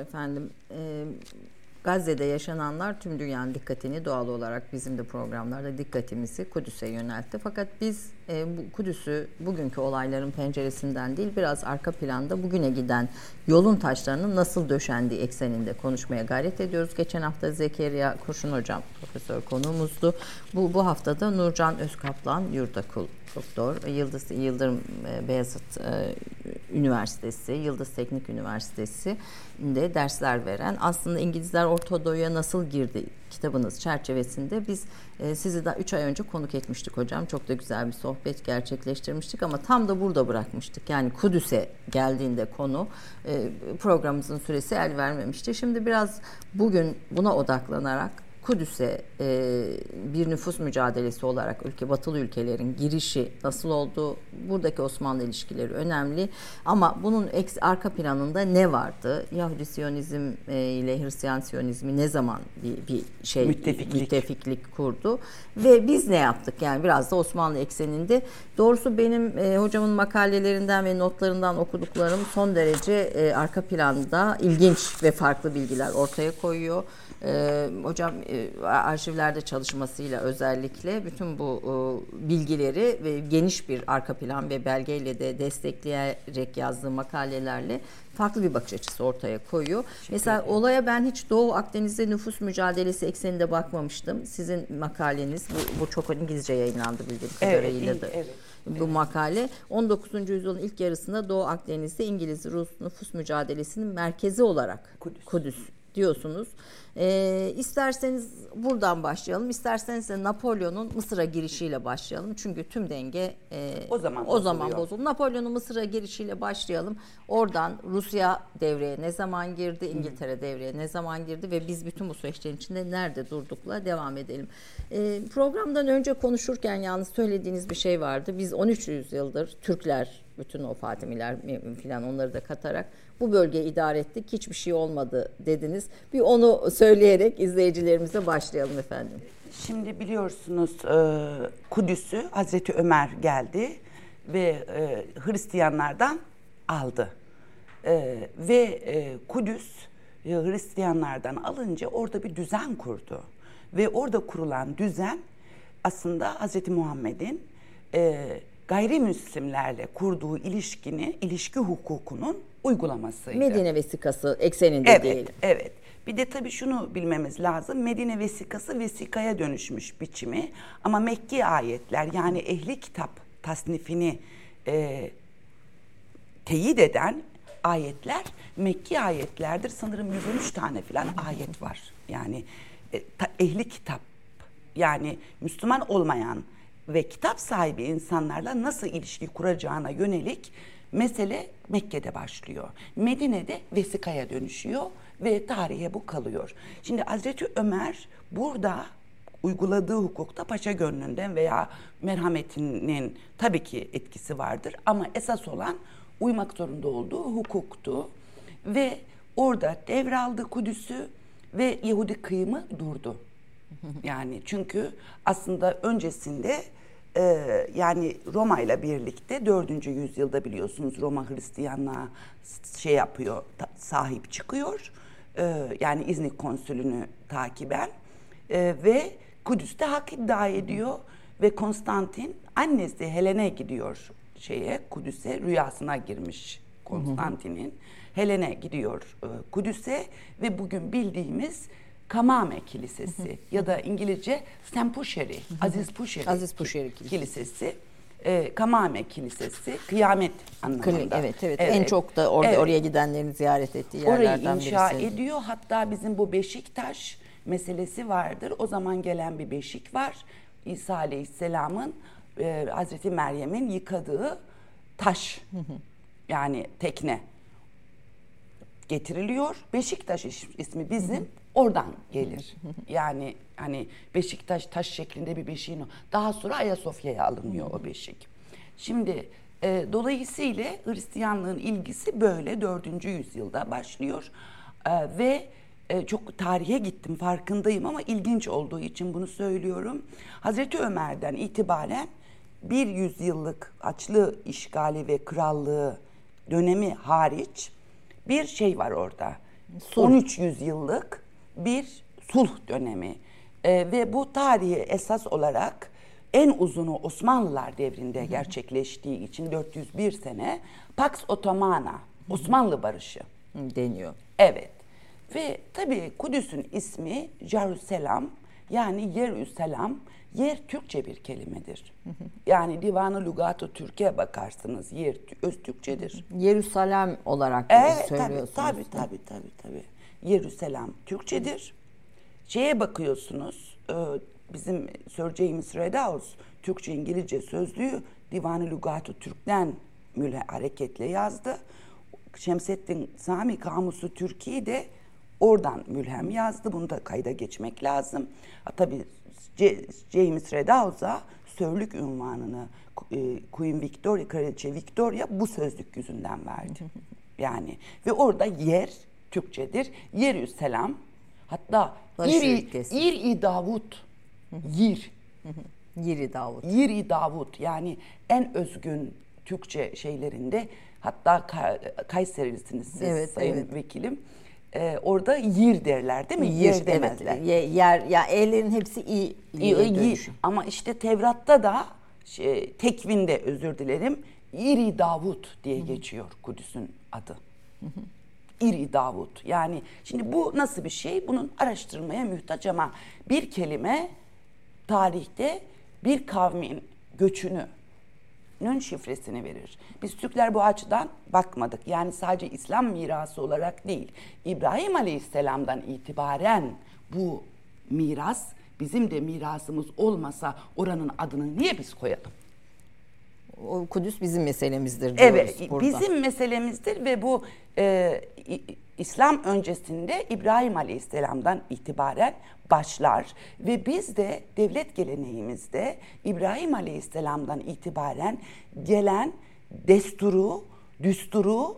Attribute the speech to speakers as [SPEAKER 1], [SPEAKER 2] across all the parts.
[SPEAKER 1] efendim. Ee, Gazze'de yaşananlar tüm dünyanın dikkatini doğal olarak bizim de programlarda dikkatimizi Kudüs'e yöneltti. Fakat biz e, bu Kudüs'ü bugünkü olayların penceresinden değil biraz arka planda bugüne giden yolun taşlarının nasıl döşendiği ekseninde konuşmaya gayret ediyoruz. Geçen hafta Zekeriya Kurşun Hocam profesör konuğumuzdu. Bu, bu haftada Nurcan Özkaplan Yurdakul doktor Yıldız Yıldırım e, Beyazıt e, Üniversitesi, Yıldız Teknik Üniversitesi de dersler veren aslında İngilizler Orta Doğu'ya nasıl girdi kitabınız çerçevesinde biz e, sizi daha 3 ay önce konuk etmiştik hocam. Çok da güzel bir sohbet gerçekleştirmiştik ama tam da burada bırakmıştık. Yani Kudüs'e geldiğinde konu programımızın süresi el vermemişti. Şimdi biraz bugün buna odaklanarak Kudüs'e e, bir nüfus mücadelesi olarak ülke batılı ülkelerin girişi nasıl oldu? Buradaki Osmanlı ilişkileri önemli ama bunun eks, arka planında ne vardı? Yahudi Siyonizm e, ile Hristiyan Siyonizmi ne zaman bir, bir şey müttefiklik. müttefiklik kurdu ve biz ne yaptık? Yani biraz da Osmanlı ekseninde. Doğrusu benim e, hocamın makalelerinden ve notlarından okuduklarım son derece e, arka planda ilginç ve farklı bilgiler ortaya koyuyor. E, hocam e, arşivlerde çalışmasıyla özellikle bütün bu e, bilgileri ve geniş bir arka plan ve belgeyle de destekleyerek yazdığı makalelerle farklı bir bakış açısı ortaya koyuyor. Teşekkür Mesela ederim. olaya ben hiç Doğu Akdeniz'de nüfus mücadelesi ekseninde bakmamıştım. Sizin makaleniz bu, bu çok İngilizce yayınlandı bildiğim kadarıyla evet, da. Evet bu evet. makale 19. yüzyılın ilk yarısında Doğu Akdeniz'de İngiliz-Rus nüfus mücadelesinin merkezi olarak Kudüs, Kudüs diyorsunuz. E, isterseniz buradan başlayalım. İsterseniz de Napolyon'un Mısır'a girişiyle başlayalım. Çünkü tüm denge e, o zaman o zaman bozuldu. Napolyon'un Mısır'a girişiyle başlayalım. Oradan Rusya devreye ne zaman girdi? İngiltere devreye ne zaman girdi ve biz bütün bu süreçlerin içinde nerede durdukla devam edelim. E, programdan önce konuşurken yalnız söylediğiniz bir şey vardı. Biz 13 yüzyıldır Türkler bütün o Fatimiler filan onları da katarak bu bölgeyi idare ettik. Hiçbir şey olmadı dediniz. Bir onu söyleyerek izleyicilerimize başlayalım efendim.
[SPEAKER 2] Şimdi biliyorsunuz e, Kudüs'ü Hazreti Ömer geldi ve e, Hristiyanlardan aldı. E, ve Kudüs Hristiyanlardan alınca orada bir düzen kurdu. Ve orada kurulan düzen aslında Hazreti Muhammed'in gayrimüslimlerle kurduğu ilişkini, ilişki hukukunun uygulamasıydı.
[SPEAKER 1] Medine vesikası ekseninde
[SPEAKER 2] evet,
[SPEAKER 1] değil.
[SPEAKER 2] Evet. Bir de tabii şunu bilmemiz lazım. Medine vesikası vesikaya dönüşmüş biçimi. Ama Mekki ayetler yani ehli kitap tasnifini e, teyit eden ayetler Mekki ayetlerdir. Sanırım 113 tane falan ayet var. Yani e, ta, ehli kitap yani Müslüman olmayan ve kitap sahibi insanlarla nasıl ilişki kuracağına yönelik mesele Mekke'de başlıyor. Medine'de vesikaya dönüşüyor ve tarihe bu kalıyor. Şimdi Hazreti Ömer burada uyguladığı hukukta paşa gönlünden veya merhametinin tabii ki etkisi vardır ama esas olan uymak zorunda olduğu hukuktu ve orada devraldı Kudüs'ü ve Yahudi kıyımı durdu. Yani çünkü aslında öncesinde ee, yani Roma ile birlikte 4. yüzyılda biliyorsunuz Roma Hristiyanlığa şey yapıyor, ta, sahip çıkıyor. Ee, yani İznik konsülünü takiben ee, ve Kudüs'te hak iddia ediyor ve Konstantin annesi Helene gidiyor şeye Kudüs'e rüyasına girmiş Konstantin'in. Helene gidiyor e, Kudüs'e ve bugün bildiğimiz Kamame Kilisesi ya da İngilizce St. Pusheri, Aziz Pusheri,
[SPEAKER 1] Aziz Pusheri
[SPEAKER 2] Kilisesi. Kilisesi e, Kamame Kilisesi kıyamet anlamında.
[SPEAKER 1] Evet, evet evet en çok da or- evet. oraya gidenlerin ziyaret ettiği yerlerden
[SPEAKER 2] Orayı inşa birisi. ediyor. Hatta bizim bu Beşiktaş meselesi vardır. O zaman gelen bir beşik var. İsa Aleyhisselam'ın e, Hazreti Meryem'in yıkadığı taş yani tekne getiriliyor. Beşiktaş ismi bizim oradan gelir. Yani hani Beşiktaş taş şeklinde bir beşiğin daha sonra Ayasofya'ya alınıyor o beşik. Şimdi e, dolayısıyla Hristiyanlığın ilgisi böyle dördüncü yüzyılda başlıyor e, ve e, çok tarihe gittim farkındayım ama ilginç olduğu için bunu söylüyorum. Hazreti Ömer'den itibaren bir yüzyıllık Haçlı işgali ve krallığı dönemi hariç bir şey var orada sulh. 13 yüzyıllık bir sulh dönemi. E, ve bu tarihi esas olarak en uzunu Osmanlılar devrinde gerçekleştiği için 401 sene Pax Ottomana, Osmanlı Barışı
[SPEAKER 1] deniyor.
[SPEAKER 2] Evet. Ve tabii Kudüs'ün ismi Jerusalem yani Yerüselam yer Türkçe bir kelimedir. Yani Divanı Lugatı Türkiye bakarsınız yer öz Türkçedir.
[SPEAKER 1] Yerüsalem olarak
[SPEAKER 2] evet,
[SPEAKER 1] söylüyorsunuz.
[SPEAKER 2] Tabii tabii tabii tabii. tabii. Yerüselam Türkçedir. Şeye bakıyorsunuz e, bizim James Redhouse Türkçe İngilizce sözlüğü Divanı Lugatı Türk'ten müle hareketle yazdı. Şemsettin Sami Kamusu Türkiye de oradan mülhem yazdı. Bunu da kayda geçmek lazım. Ha, tabii James Redhouse'a sörlük ünvanını e, Queen Victoria, Kraliçe Victoria bu sözlük yüzünden verdi. Yani ve orada yer Türkçedir. Yerü selam. Hatta İri, İri Davut. Yir.
[SPEAKER 1] Yiri Davut.
[SPEAKER 2] Yiri Davut yani en özgün Türkçe şeylerinde hatta Kayserilisiniz siz evet, sayın evet. vekilim. Ee, orada yir derler değil mi?
[SPEAKER 1] Yir, yer demezler. Evet, yer ya ellerin hepsi iyi, iyi
[SPEAKER 2] Ama işte Tevrat'ta da şey, tekvinde özür dilerim İri Davut diye Hı-hı. geçiyor Kudüs'ün adı. Hı-hı. İri Davut. Yani şimdi bu nasıl bir şey? Bunun araştırmaya mühtaç ama bir kelime tarihte bir kavmin göçünü nün şifresini verir. Biz Türkler bu açıdan bakmadık. Yani sadece İslam mirası olarak değil. İbrahim Aleyhisselam'dan itibaren bu miras bizim de mirasımız olmasa oranın adını niye biz koyalım?
[SPEAKER 1] O Kudüs bizim meselemizdir diyoruz
[SPEAKER 2] evet, burada. bizim meselemizdir ve bu e, İslam öncesinde İbrahim Aleyhisselam'dan itibaren başlar ve biz de devlet geleneğimizde İbrahim Aleyhisselam'dan itibaren gelen desturu, düsturu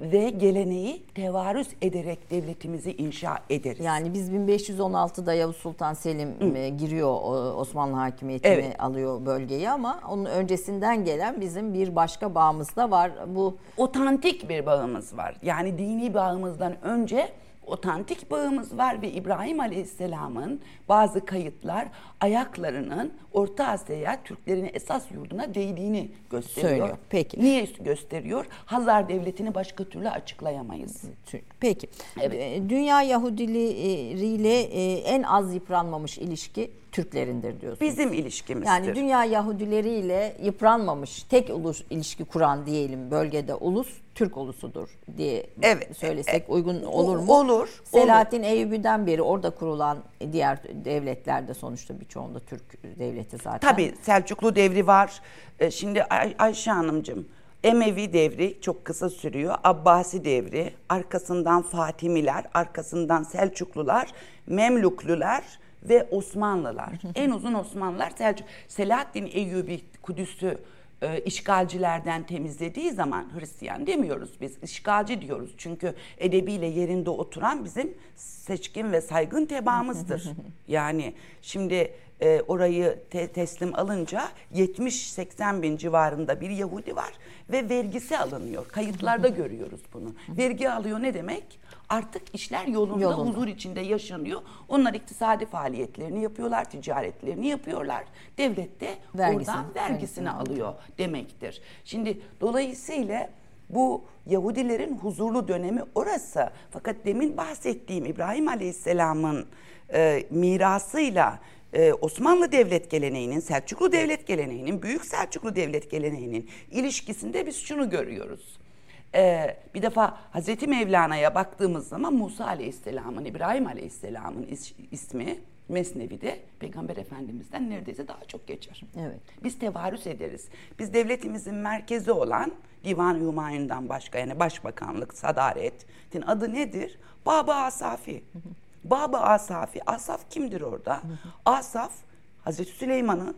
[SPEAKER 2] ve geleneği tevarüz ederek devletimizi inşa ederiz.
[SPEAKER 1] Yani biz 1516'da Yavuz Sultan Selim Hı. giriyor Osmanlı hakimiyetini evet. alıyor bölgeyi ama onun öncesinden gelen bizim bir başka bağımız da var. Bu
[SPEAKER 2] otantik bir bağımız var. Yani dini bağımızdan önce otantik bağımız var ve İbrahim Aleyhisselam'ın bazı kayıtlar ayaklarının Orta Asya'ya Türklerin esas yurduna değdiğini gösteriyor. Söylüyor.
[SPEAKER 1] Peki.
[SPEAKER 2] Niye gösteriyor? Hazar Devleti'ni başka türlü açıklayamayız.
[SPEAKER 1] Peki. Evet. Ee, dünya Yahudileriyle e, en az yıpranmamış ilişki Türklerindir diyorsunuz.
[SPEAKER 2] Bizim ilişkimizdir.
[SPEAKER 1] Yani dünya Yahudileriyle yıpranmamış tek ulus ilişki kuran diyelim bölgede ulus Türk ulusudur diye evet, söylesek e, uygun olur mu?
[SPEAKER 2] Olur.
[SPEAKER 1] Selahattin olur. Eyyubi'den beri orada kurulan diğer devletlerde sonuçta birçoğunda Türk devleti zaten.
[SPEAKER 2] Tabii Selçuklu devri var. E, şimdi Ay Ayşe Hanımcığım Emevi devri çok kısa sürüyor. Abbasi devri, arkasından Fatimiler, arkasından Selçuklular, Memluklular ve Osmanlılar. en uzun Osmanlılar Selçuk. Selahaddin Eyyubi Kudüs'ü e, işgalcilerden temizlediği zaman Hristiyan demiyoruz biz. işgalci diyoruz. Çünkü edebiyle yerinde oturan bizim seçkin ve saygın tebaamızdır. yani şimdi e, orayı te- teslim alınca 70-80 bin civarında bir Yahudi var ve vergisi alınıyor. Kayıtlarda görüyoruz bunu. Vergi alıyor ne demek? Artık işler yolunda, yolunda, huzur içinde yaşanıyor. Onlar iktisadi faaliyetlerini yapıyorlar, ticaretlerini yapıyorlar. Devlet de vergisini, oradan vergisini, vergisini alıyor demektir. Şimdi dolayısıyla bu Yahudilerin huzurlu dönemi orası. Fakat demin bahsettiğim İbrahim Aleyhisselam'ın e, mirasıyla e, Osmanlı devlet geleneğinin, Selçuklu devlet geleneğinin, Büyük Selçuklu devlet geleneğinin ilişkisinde biz şunu görüyoruz. Ee, bir defa Hazreti Mevlana'ya baktığımız zaman Musa Aleyhisselam'ın, İbrahim Aleyhisselam'ın is, ismi Mesnevi'de Peygamber Efendimiz'den neredeyse daha çok geçer.
[SPEAKER 1] Evet.
[SPEAKER 2] Biz tevarüs ederiz. Biz devletimizin merkezi olan Divan-ı Humayun'dan başka yani Başbakanlık, Sadaret'in adı nedir? Baba Asafi. Baba Asafi. Asaf kimdir orada? Asaf Hazreti Süleyman'ın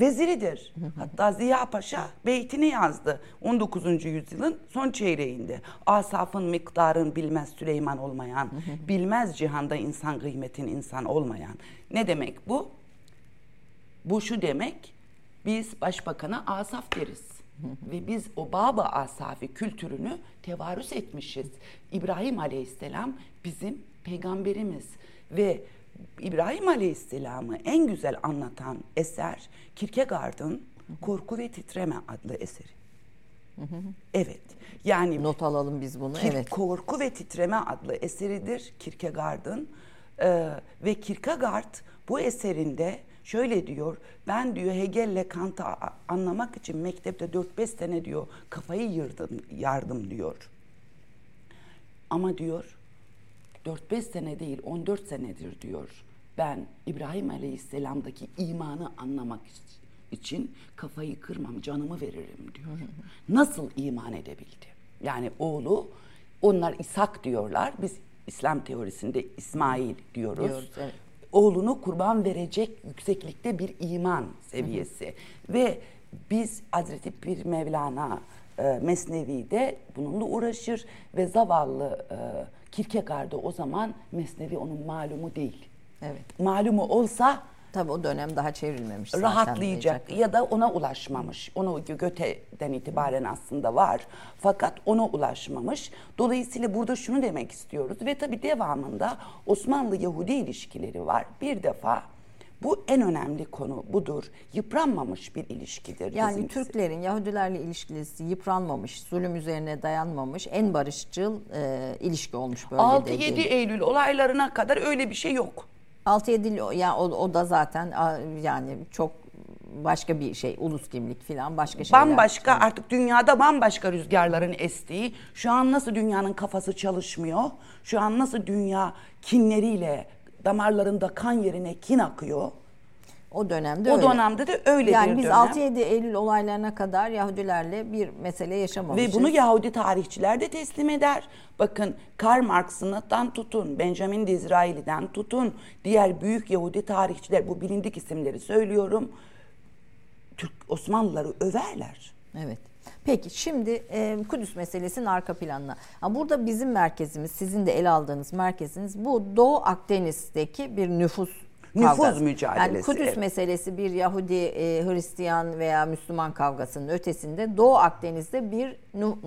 [SPEAKER 2] veziridir. Hatta Ziya Paşa beytini yazdı 19. yüzyılın son çeyreğinde. Asafın miktarın bilmez Süleyman olmayan, bilmez cihanda insan kıymetin insan olmayan. Ne demek bu? Bu şu demek, biz başbakana Asaf deriz. Ve biz o Baba Asafi kültürünü tevarüs etmişiz. İbrahim Aleyhisselam bizim peygamberimiz ve İbrahim Aleyhisselam'ı en güzel anlatan eser Kierkegaard'ın Korku ve Titreme adlı eseri. Evet. Yani
[SPEAKER 1] Not alalım biz bunu.
[SPEAKER 2] Kir-
[SPEAKER 1] evet.
[SPEAKER 2] Korku ve Titreme adlı eseridir Kierkegaard'ın. Ee, ve Kierkegaard bu eserinde şöyle diyor. Ben diyor Hegel'le Kant'ı anlamak için mektepte 4-5 sene diyor kafayı yırdım, yardım diyor. Ama diyor 4-5 sene değil 14 senedir diyor. Ben İbrahim Aleyhisselam'daki imanı anlamak için kafayı kırmam, canımı veririm diyor. Nasıl iman edebildi? Yani oğlu, onlar İshak diyorlar. Biz İslam teorisinde İsmail diyoruz.
[SPEAKER 1] Diyoruz, evet.
[SPEAKER 2] Oğlunu kurban verecek yükseklikte bir iman seviyesi. Ve biz Hazreti Pir Mevlana e, Mesnevi'de bununla uğraşır ve zavallı e, Kierkegaard'ı o zaman Mesnevi onun malumu değil.
[SPEAKER 1] Evet.
[SPEAKER 2] Malumu olsa
[SPEAKER 1] Tabii o dönem daha çevrilmemiş zaten.
[SPEAKER 2] rahatlayacak ya da ona ulaşmamış. Onu Göte'den itibaren aslında var. Fakat ona ulaşmamış. Dolayısıyla burada şunu demek istiyoruz ve tabii devamında Osmanlı-Yahudi ilişkileri var. Bir defa bu en önemli konu budur. Yıpranmamış bir ilişkidir.
[SPEAKER 1] Yani
[SPEAKER 2] bizimkisi.
[SPEAKER 1] Türklerin Yahudilerle ilişkisi yıpranmamış, zulüm üzerine dayanmamış, en barışçıl e, ilişki olmuş bölgede.
[SPEAKER 2] 6-7 Eylül olaylarına kadar öyle bir şey yok.
[SPEAKER 1] 6-7 ya o, o da zaten yani çok başka bir şey, ulus kimlik falan başka şeyler.
[SPEAKER 2] Bambaşka artık dünyada bambaşka rüzgarların estiği, şu an nasıl dünyanın kafası çalışmıyor, şu an nasıl dünya kinleriyle damarlarında kan yerine kin akıyor.
[SPEAKER 1] O dönemde
[SPEAKER 2] O
[SPEAKER 1] öyle.
[SPEAKER 2] dönemde de öyle
[SPEAKER 1] yani
[SPEAKER 2] bir
[SPEAKER 1] biz
[SPEAKER 2] dönem.
[SPEAKER 1] 6-7 Eylül olaylarına kadar Yahudilerle bir mesele yaşamamışız.
[SPEAKER 2] Ve bunu Yahudi tarihçiler de teslim eder. Bakın Karl Marx'ından tutun, Benjamin Disraeli'den tutun, diğer büyük Yahudi tarihçiler, bu bilindik isimleri söylüyorum. Türk Osmanlıları överler.
[SPEAKER 1] Evet. Peki şimdi e, Kudüs meselesinin arka planına. Ha, burada bizim merkezimiz, sizin de ele aldığınız merkeziniz bu Doğu Akdeniz'deki bir nüfus
[SPEAKER 2] Nüfus
[SPEAKER 1] kavgası.
[SPEAKER 2] mücadelesi,
[SPEAKER 1] Yani Kudüs
[SPEAKER 2] evet.
[SPEAKER 1] meselesi bir Yahudi, e, Hristiyan veya Müslüman kavgasının ötesinde Doğu Akdeniz'de bir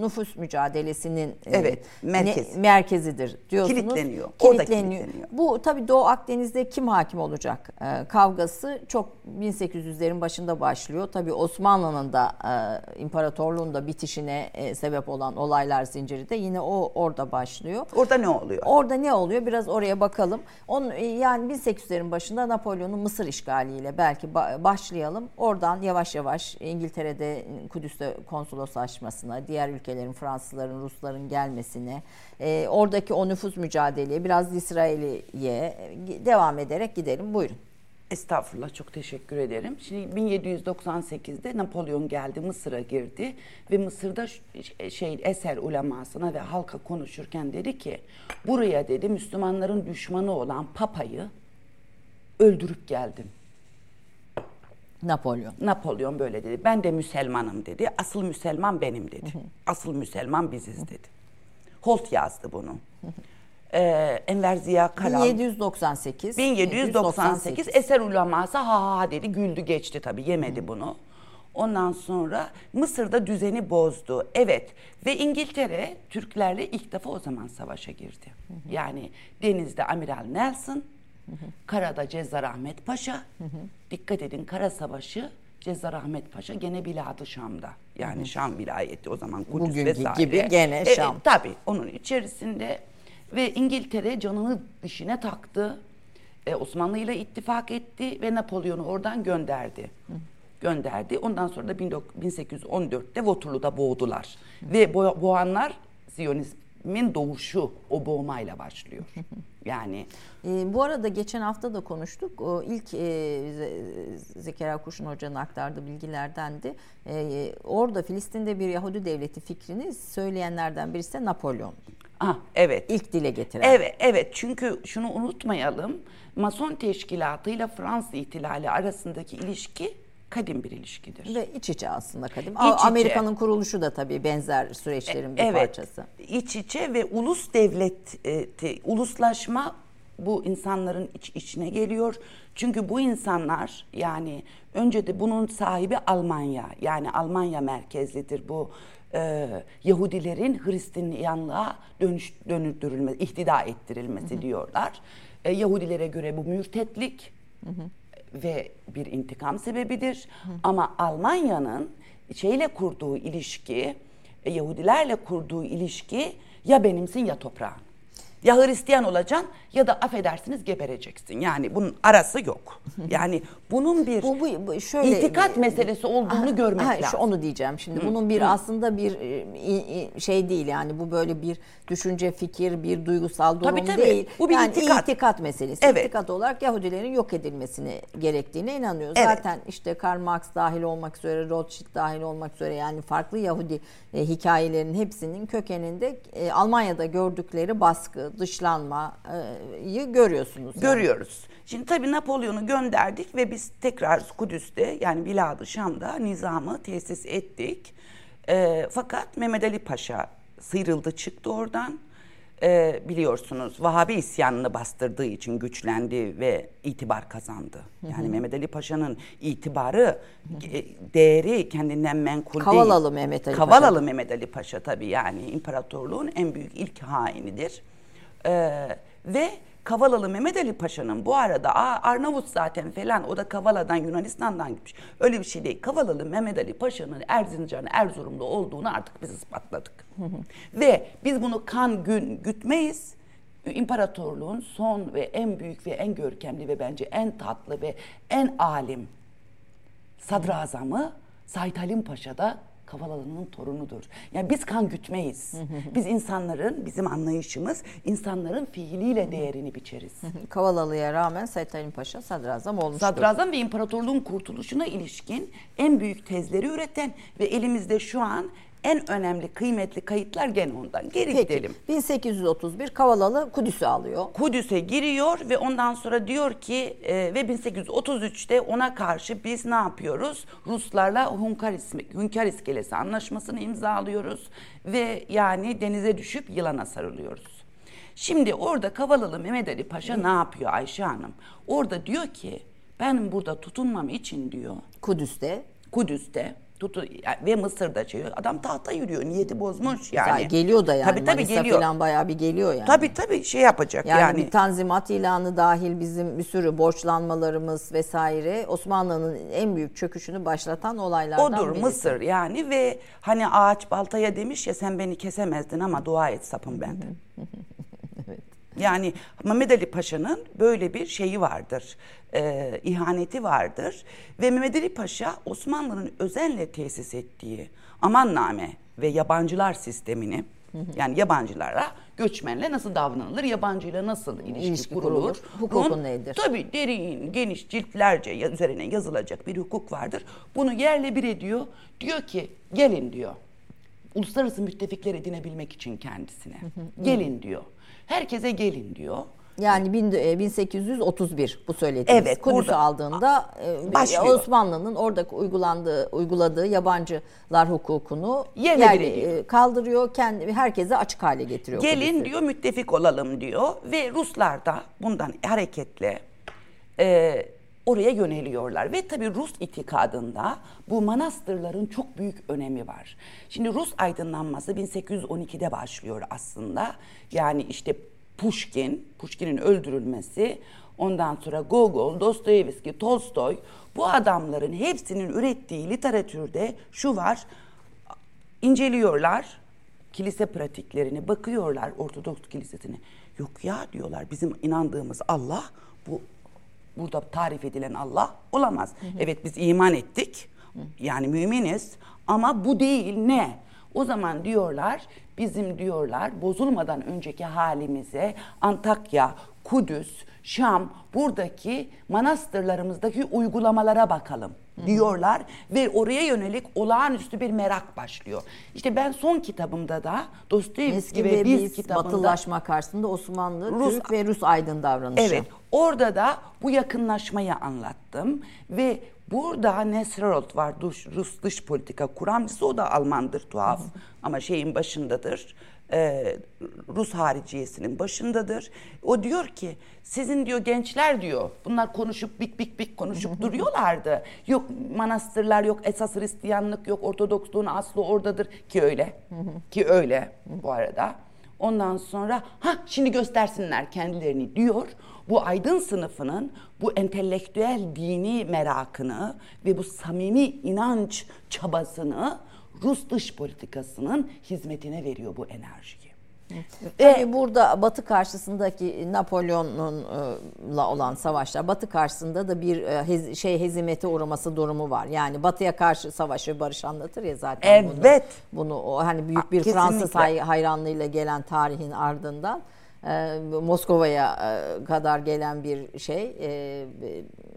[SPEAKER 1] nüfus mücadelesinin e,
[SPEAKER 2] Evet, merkez.
[SPEAKER 1] merkezidir diyorsunuz.
[SPEAKER 2] Kilitleniyor,
[SPEAKER 1] Kilitleniyor.
[SPEAKER 2] kilitleniyor.
[SPEAKER 1] Bu tabii Doğu Akdeniz'de kim hakim olacak e, kavgası çok 1800'lerin başında başlıyor. Tabii Osmanlı'nın da e, imparatorluğun da bitişine e, sebep olan olaylar zinciri de yine o orada başlıyor.
[SPEAKER 2] Orada ne oluyor?
[SPEAKER 1] Orada ne oluyor? Biraz oraya bakalım. Onun e, yani 1800'lerin başında Napolyon'un Mısır işgaliyle belki ba- başlayalım. Oradan yavaş yavaş İngiltere'de Kudüs'te konsoloslaşmasına, diğer ülkelerin Fransızların, Rusların gelmesine, e, oradaki o nüfus mücadeleye, biraz İsrail'e e, devam ederek gidelim. Buyurun.
[SPEAKER 2] Estağfurullah çok teşekkür ederim. Şimdi 1798'de Napolyon geldi Mısır'a girdi ve Mısır'da ş- şey eser ulemasına ve halka konuşurken dedi ki buraya dedi Müslümanların düşmanı olan Papa'yı öldürüp geldim.
[SPEAKER 1] Napolyon.
[SPEAKER 2] Napolyon böyle dedi. Ben de Müslümanım dedi. Asıl Müslüman benim dedi. Asıl Müslüman biziz dedi. Holt yazdı bunu. Ee, Enver Ziya Karal.
[SPEAKER 1] 1798.
[SPEAKER 2] 1798 eser uleması ha ha dedi güldü geçti tabii yemedi bunu. Ondan sonra Mısır'da düzeni bozdu. Evet ve İngiltere Türklerle ilk defa o zaman savaşa girdi. Yani denizde Amiral Nelson, karada Cezzar Ahmet Paşa. Dikkat edin kara savaşı Cezzar Ahmet Paşa gene Biladı Şam'da. Yani Şam vilayeti o zaman Kudüs
[SPEAKER 1] Bugünkü
[SPEAKER 2] vesaire.
[SPEAKER 1] gibi gene
[SPEAKER 2] Evet,
[SPEAKER 1] Şam.
[SPEAKER 2] Tabii onun içerisinde ve İngiltere canını dişine taktı. E, Osmanlı ile ittifak etti ve Napolyon'u oradan gönderdi. Gönderdi. Ondan sonra da 19- 1814'te Waterloo'da boğdular. Ve bo- boğanlar Siyonizmin doğuşu o boğmayla başlıyor. Yani
[SPEAKER 1] E, bu arada geçen hafta da konuştuk. O ilk e, Ze- Zekeriya Kurşun Hoca'nın aktardığı bilgilerdendi. E, orada Filistin'de bir Yahudi devleti fikrini söyleyenlerden birisi de Napolyon.
[SPEAKER 2] ah evet.
[SPEAKER 1] İlk dile getiren.
[SPEAKER 2] Evet, evet. Çünkü şunu unutmayalım. Mason teşkilatıyla Fransız ihtilali arasındaki ilişki kadim bir ilişkidir.
[SPEAKER 1] Ve iç içe aslında kadim.
[SPEAKER 2] İç.
[SPEAKER 1] Amerika'nın kuruluşu da tabii benzer süreçlerin bir
[SPEAKER 2] evet,
[SPEAKER 1] parçası.
[SPEAKER 2] iç içe ve ulus devlet, e, te- uluslaşma bu insanların iç içine geliyor. Çünkü bu insanlar yani önce de bunun sahibi Almanya. Yani Almanya merkezlidir bu e, Yahudilerin Hristiyanlığa dönüş, dönüldürülmesi, ihtida ettirilmesi diyorlar. E, Yahudilere göre bu mürtetlik ve bir intikam sebebidir. Ama Almanya'nın şeyle kurduğu ilişki, e, Yahudilerle kurduğu ilişki ya benimsin ya toprağın. Ya Hristiyan olacaksın ya da affedersiniz gebereceksin. Yani bunun arası yok. Yani bunun bir
[SPEAKER 1] Bu, bu, bu şöyle
[SPEAKER 2] itikat meselesi olduğunu görmek
[SPEAKER 1] Ha, şu
[SPEAKER 2] lazım.
[SPEAKER 1] onu diyeceğim şimdi. Bunun bir aslında bir e, şey değil yani bu böyle bir düşünce, fikir, bir duygusal durum
[SPEAKER 2] Tabii, tabii.
[SPEAKER 1] değil.
[SPEAKER 2] Bu bir
[SPEAKER 1] yani
[SPEAKER 2] itikat.
[SPEAKER 1] itikat meselesi.
[SPEAKER 2] Evet.
[SPEAKER 1] İtikat olarak Yahudilerin yok edilmesine gerektiğine inanıyor.
[SPEAKER 2] Evet.
[SPEAKER 1] Zaten işte Karl Marx dahil olmak üzere, Rothschild dahil olmak üzere yani farklı Yahudi e, hikayelerin hepsinin kökeninde e, Almanya'da gördükleri baskı, dışlanmayı görüyorsunuz. yani.
[SPEAKER 2] Görüyoruz. Şimdi tabii Napolyon'u gönderdik ve biz tekrar Kudüs'te yani Bilad-ı Şam'da nizamı tesis ettik. Ee, fakat Mehmet Ali Paşa sıyrıldı çıktı oradan. Ee, biliyorsunuz Vahabi isyanını bastırdığı için güçlendi ve itibar kazandı. Yani Mehmet Ali Paşa'nın itibarı, e, değeri kendinden menkul değil.
[SPEAKER 1] Kavalalı Mehmet Ali Paşa.
[SPEAKER 2] Kavalalı Mehmet Ali Paşa tabii yani imparatorluğun en büyük ilk hainidir. Ee, ve Kavalalı Mehmet Ali Paşa'nın bu arada Arnavut zaten falan o da Kavala'dan Yunanistan'dan gitmiş. Öyle bir şey değil. Kavalalı Mehmet Ali Paşa'nın Erzincan, Erzurumlu olduğunu artık biz ispatladık. ve biz bunu kan gün gütmeyiz. İmparatorluğun son ve en büyük ve en görkemli ve bence en tatlı ve en alim sadrazamı Said Halim Paşa da Kavalalı'nın torunudur. Yani biz kan gütmeyiz. Biz insanların, bizim anlayışımız insanların fiiliyle değerini biçeriz.
[SPEAKER 1] Kavalalı'ya rağmen Said Halim Paşa sadrazam olmuştur.
[SPEAKER 2] Sadrazam ve imparatorluğun kurtuluşuna ilişkin en büyük tezleri üreten ve elimizde şu an en önemli kıymetli kayıtlar gene ondan. Geri
[SPEAKER 1] Peki,
[SPEAKER 2] gidelim.
[SPEAKER 1] 1831 Kavalalı Kudüs'ü alıyor.
[SPEAKER 2] Kudüs'e giriyor ve ondan sonra diyor ki e, ve 1833'te ona karşı biz ne yapıyoruz? Ruslarla Hunkar, ismi, Hünkar İskelesi anlaşmasını imzalıyoruz ve yani denize düşüp yılana sarılıyoruz. Şimdi orada Kavalalı Mehmet Ali Paşa ne yapıyor Ayşe Hanım? Orada diyor ki ben burada tutunmam için diyor
[SPEAKER 1] Kudüs'te.
[SPEAKER 2] Kudüs'te tutu ve Mısır'da şey adam tahta yürüyor niyeti bozmuş yani.
[SPEAKER 1] Yani geliyor da yani.
[SPEAKER 2] Tabii tabii
[SPEAKER 1] Manisa
[SPEAKER 2] geliyor.
[SPEAKER 1] falan bayağı bir geliyor yani.
[SPEAKER 2] Tabii tabii şey yapacak
[SPEAKER 1] Yani,
[SPEAKER 2] yani.
[SPEAKER 1] bir tanzimat ilanı dahil bizim bir sürü borçlanmalarımız vesaire Osmanlı'nın en büyük çöküşünü başlatan olaylardan
[SPEAKER 2] Odur
[SPEAKER 1] birisi.
[SPEAKER 2] Mısır yani ve hani ağaç baltaya demiş ya sen beni kesemezdin ama dua et sapın benden. Yani Mehmet Ali Paşa'nın böyle bir şeyi vardır, e, ihaneti vardır. Ve Mehmet Ali Paşa Osmanlı'nın özenle tesis ettiği amanname ve yabancılar sistemini, yani yabancılara göçmenle nasıl davranılır, yabancıyla nasıl ilişki,
[SPEAKER 1] İlişki
[SPEAKER 2] kurulur.
[SPEAKER 1] kurulur, hukukun
[SPEAKER 2] Bunun
[SPEAKER 1] nedir?
[SPEAKER 2] Tabii derin, geniş ciltlerce üzerine yazılacak bir hukuk vardır. Bunu yerle bir ediyor. Diyor ki gelin diyor. Uluslararası müttefikler edinebilmek için kendisine. Gelin diyor. Herkese gelin diyor.
[SPEAKER 1] Yani bin- e, 1831 bu söylediğiniz.
[SPEAKER 2] Evet,
[SPEAKER 1] Kudüs'ü aldığında e,
[SPEAKER 2] başlıyor.
[SPEAKER 1] Osmanlı'nın orada uygulandığı uyguladığı yabancılar hukukunu
[SPEAKER 2] Yerle
[SPEAKER 1] yerli,
[SPEAKER 2] bir ediyor.
[SPEAKER 1] e, kaldırıyor. Kendi herkese açık hale getiriyor.
[SPEAKER 2] Gelin
[SPEAKER 1] Kudüs'ü.
[SPEAKER 2] diyor müttefik olalım diyor ve Ruslar da bundan hareketle e, oraya yöneliyorlar. Ve tabii Rus itikadında bu manastırların çok büyük önemi var. Şimdi Rus aydınlanması 1812'de başlıyor aslında. Yani işte Pushkin, Pushkin'in öldürülmesi, ondan sonra Gogol, Dostoyevski, Tolstoy bu adamların hepsinin ürettiği literatürde şu var inceliyorlar kilise pratiklerini, bakıyorlar Ortodoks kilisesine. Yok ya diyorlar bizim inandığımız Allah bu burada tarif edilen Allah olamaz. Evet biz iman ettik. Yani müminiz ama bu değil ne? O zaman diyorlar bizim diyorlar bozulmadan önceki halimize Antakya, Kudüs, Şam buradaki manastırlarımızdaki uygulamalara bakalım diyorlar ve oraya yönelik olağanüstü bir merak başlıyor. İşte ben son kitabımda da Dostoyevski ve Biz
[SPEAKER 1] biz
[SPEAKER 2] kitabında
[SPEAKER 1] batılılaşma karşısında Osmanlı,
[SPEAKER 2] Rus-
[SPEAKER 1] Türk ve Rus aydın davranışı.
[SPEAKER 2] Evet. Orada da bu yakınlaşmayı anlattım ve Burada Nesrarot var Rus, dış politika kuramcısı o da Almandır tuhaf ama şeyin başındadır. Ee, Rus hariciyesinin başındadır. O diyor ki sizin diyor gençler diyor bunlar konuşup bik bik bik konuşup duruyorlardı. Yok manastırlar yok esas Hristiyanlık yok Ortodoksluğun aslı oradadır ki öyle ki öyle bu arada. Ondan sonra ha şimdi göstersinler kendilerini diyor. Bu aydın sınıfının bu entelektüel dini merakını ve bu samimi inanç çabasını Rus dış politikasının hizmetine veriyor bu enerjiyi.
[SPEAKER 1] Tabii burada Batı karşısındaki Napolyon'la olan savaşlar, Batı karşısında da bir e, hez, şey hezimete uğraması durumu var. Yani Batı'ya karşı savaş ve barış anlatır ya zaten
[SPEAKER 2] Evet.
[SPEAKER 1] bunu. Bunu o hani büyük bir
[SPEAKER 2] Kesinlikle.
[SPEAKER 1] Fransız hay- hayranlığıyla gelen tarihin ardından e, Moskova'ya e, kadar gelen bir şey e,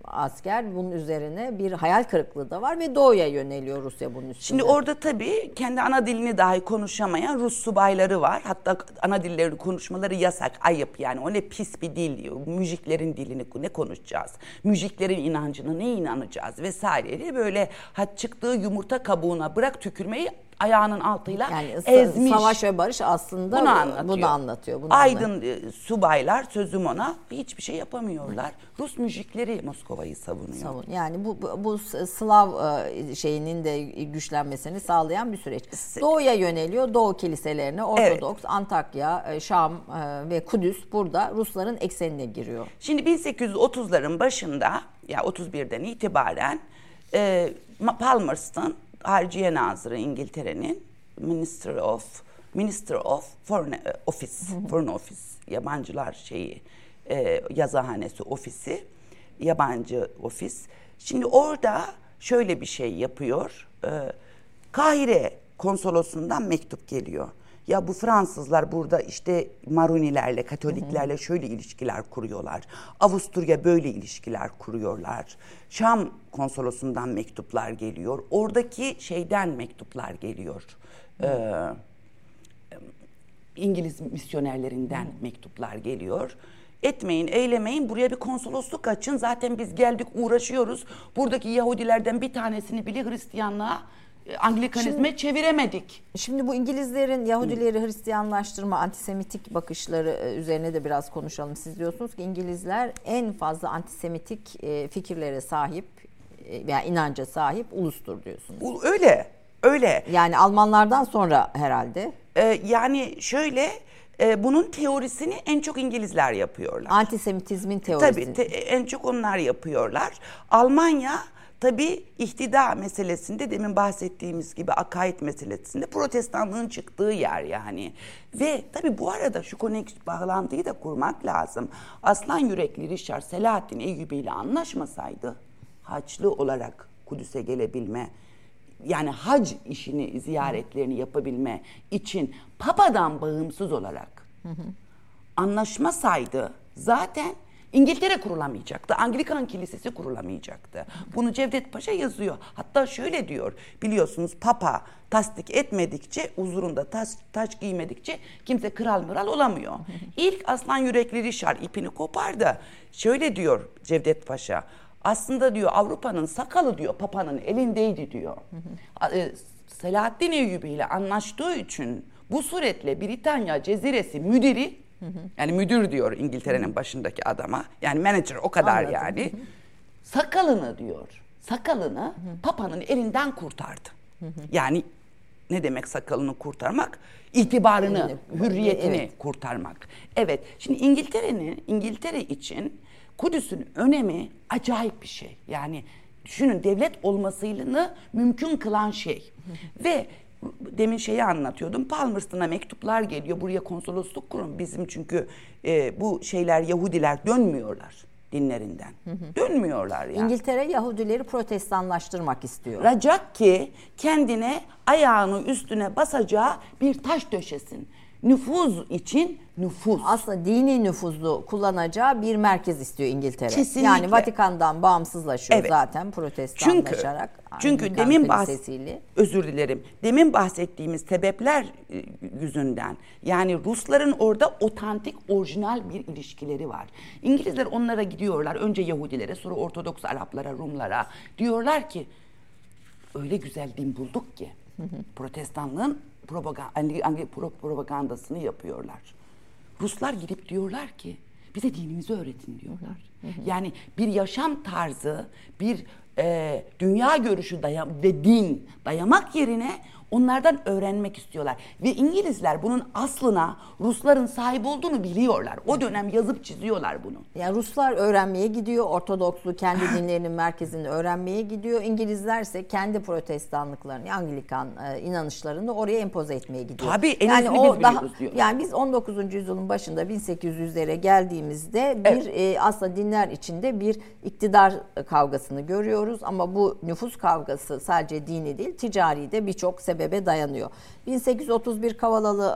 [SPEAKER 1] asker bunun üzerine bir hayal kırıklığı da var ve doğuya yöneliyor Rusya bunun üstünde.
[SPEAKER 2] Şimdi orada tabii kendi ana dilini dahi konuşamayan Rus subayları var. Hatta ana dillerini konuşmaları yasak, ayıp yani. O ne pis bir dil diyor. Müziklerin dilini ne konuşacağız? Müziklerin inancına ne inanacağız vesaire. Böyle ha çıktığı yumurta kabuğuna bırak tükürmeyi ayağının altıyla
[SPEAKER 1] yani
[SPEAKER 2] ezmiş.
[SPEAKER 1] savaş ve barış aslında
[SPEAKER 2] Bunu
[SPEAKER 1] bu-
[SPEAKER 2] anlatıyor.
[SPEAKER 1] Bunu anlatıyor. Bunu
[SPEAKER 2] Aydın e, subaylar sözüm ona hiçbir şey yapamıyorlar. Rus müzikleri Moskova'yı savunuyor.
[SPEAKER 1] Savun. Yani bu, bu, bu Slav e, şeyinin de güçlenmesini sağlayan bir süreç. Doğuya yöneliyor. Doğu kiliselerine Ortodoks, Antakya, e, Şam ve Kudüs burada Rusların eksenine giriyor.
[SPEAKER 2] Şimdi 1830'ların başında ya 31'den itibaren e, Palmerston Harciye Nazırı İngiltere'nin Minister of Minister of Foreign Office, Foreign Office yabancılar şeyi e, yazıhanesi ofisi, yabancı ofis. Şimdi orada şöyle bir şey yapıyor. E, Kahire konsolosundan mektup geliyor. Ya bu Fransızlar burada işte Marunilerle, Katoliklerle şöyle ilişkiler kuruyorlar. Avusturya böyle ilişkiler kuruyorlar. Şam konsolosundan mektuplar geliyor. Oradaki şeyden mektuplar geliyor. Ee, İngiliz misyonerlerinden mektuplar geliyor. Etmeyin, eylemeyin, buraya bir konsolosluk açın. Zaten biz geldik, uğraşıyoruz. Buradaki Yahudilerden bir tanesini bile Hristiyanlığa, Anglikanizme çeviremedik.
[SPEAKER 1] Şimdi bu İngilizlerin Yahudileri Hristiyanlaştırma, antisemitik bakışları e, üzerine de biraz konuşalım. Siz diyorsunuz ki İngilizler en fazla antisemitik e, fikirlere sahip e, veya inanca sahip ulustur diyorsunuz.
[SPEAKER 2] Bu öyle, öyle.
[SPEAKER 1] Yani Almanlardan sonra herhalde
[SPEAKER 2] Ee, yani şöyle, e, bunun teorisini en çok İngilizler yapıyorlar.
[SPEAKER 1] antisemitizmin teorisi.
[SPEAKER 2] Tabii te- en çok onlar yapıyorlar. Almanya tabii ihtida meselesinde demin bahsettiğimiz gibi akaid meselesinde protestanlığın çıktığı yer yani. Ve tabii bu arada şu konek bağlantıyı da kurmak lazım. Aslan yürekli Richard Selahaddin Eyyubi ile anlaşmasaydı haçlı olarak Kudüs'e gelebilme yani hac işini ziyaretlerini yapabilme için papadan bağımsız olarak anlaşmasaydı zaten İngiltere kurulamayacaktı. Anglikan Kilisesi kurulamayacaktı. Bunu Cevdet Paşa yazıyor. Hatta şöyle diyor. Biliyorsunuz Papa tasdik etmedikçe, huzurunda taç, taç giymedikçe kimse kral mıral olamıyor. İlk aslan yürekli Richard ipini kopardı. Şöyle diyor Cevdet Paşa. Aslında diyor Avrupa'nın sakalı diyor Papa'nın elindeydi diyor. E, Selahaddin Eyyubi ile anlaştığı için bu suretle Britanya Ceziresi müdiri yani müdür diyor İngiltere'nin başındaki adama. Yani manager o kadar
[SPEAKER 1] Anladım.
[SPEAKER 2] yani. Sakalını diyor. Sakalını Papa'nın elinden kurtardı. Yani ne demek sakalını kurtarmak? İtibarını, hürriyetini
[SPEAKER 1] Evet.
[SPEAKER 2] kurtarmak. Evet. Şimdi İngiltere'nin İngiltere için Kudüs'ün önemi acayip bir şey. Yani düşünün devlet olmasını mümkün kılan şey. Ve demin şeyi anlatıyordum. Palmerston'a mektuplar geliyor. Buraya konsolosluk kurun. Bizim çünkü e, bu şeyler Yahudiler dönmüyorlar dinlerinden. Dönmüyorlar yani.
[SPEAKER 1] İngiltere Yahudileri protestanlaştırmak istiyor.
[SPEAKER 2] Racak ki kendine ayağını üstüne basacağı bir taş döşesin. Nüfuz için nüfuz.
[SPEAKER 1] Aslında dini nüfuzu kullanacağı bir merkez istiyor İngiltere.
[SPEAKER 2] Kesinlikle.
[SPEAKER 1] Yani Vatikan'dan bağımsızlaşıyor
[SPEAKER 2] Evet.
[SPEAKER 1] zaten
[SPEAKER 2] Çünkü
[SPEAKER 1] protestanlaşarak.
[SPEAKER 2] çünkü
[SPEAKER 1] Anglikan
[SPEAKER 2] demin bahs
[SPEAKER 1] kilisesiyle.
[SPEAKER 2] özür dilerim. Demin bahsettiğimiz sebepler e, yüzünden yani Rusların orada otantik orijinal bir ilişkileri var. İngilizler onlara gidiyorlar önce Yahudilere sonra Ortodoks Araplara, Rumlara diyorlar ki öyle güzel din bulduk ki protestanlığın propaganda, propagandasını yapıyorlar. Ruslar gidip diyorlar ki bize dinimizi öğretin diyorlar. Yani bir yaşam tarzı, bir e, dünya görüşü daya, ve din dayamak yerine onlardan öğrenmek istiyorlar. Ve İngilizler bunun aslına Rusların sahip olduğunu biliyorlar. O dönem yazıp çiziyorlar bunu.
[SPEAKER 1] Yani Ruslar öğrenmeye gidiyor, Ortodokslu kendi dinlerinin merkezinde öğrenmeye gidiyor. İngilizler ise kendi protestanlıklarını, Anglikan e, inanışlarını oraya empoze etmeye gidiyor.
[SPEAKER 2] Tabii, en
[SPEAKER 1] yani o
[SPEAKER 2] biz
[SPEAKER 1] daha,
[SPEAKER 2] biliyoruz diyor.
[SPEAKER 1] Yani biz 19. yüzyılın başında 1800'lere geldiğimizde bir e, aslında dinler içinde bir iktidar kavgasını görüyoruz ama bu nüfus kavgası sadece dini değil, ticari de birçok sebebe dayanıyor. 1831 Kavalalı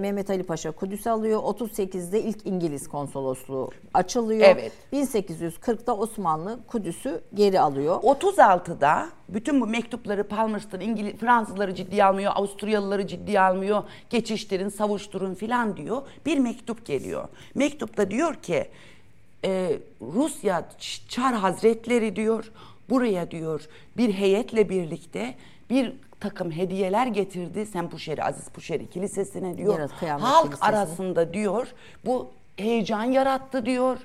[SPEAKER 1] Mehmet Ali Paşa Kudüs'ü alıyor. 38'de ilk İngiliz konsolosluğu açılıyor.
[SPEAKER 2] Evet.
[SPEAKER 1] 1840'da Osmanlı Kudüs'ü geri alıyor.
[SPEAKER 2] 36'da bütün bu mektupları Palmerston İngiliz Fransızları ciddiye almıyor, Avusturyalıları ciddiye almıyor. Geçiştirin, savuşturun filan diyor. Bir mektup geliyor. Mektupta diyor ki e, Rusya Çar Hazretleri diyor buraya diyor bir heyetle birlikte bir takım hediyeler getirdi Sempuşeri Aziz Puşeri Kilisesi'ne diyor.
[SPEAKER 1] Evet,
[SPEAKER 2] Halk
[SPEAKER 1] Kilisesi'ne.
[SPEAKER 2] arasında diyor bu heyecan yarattı diyor.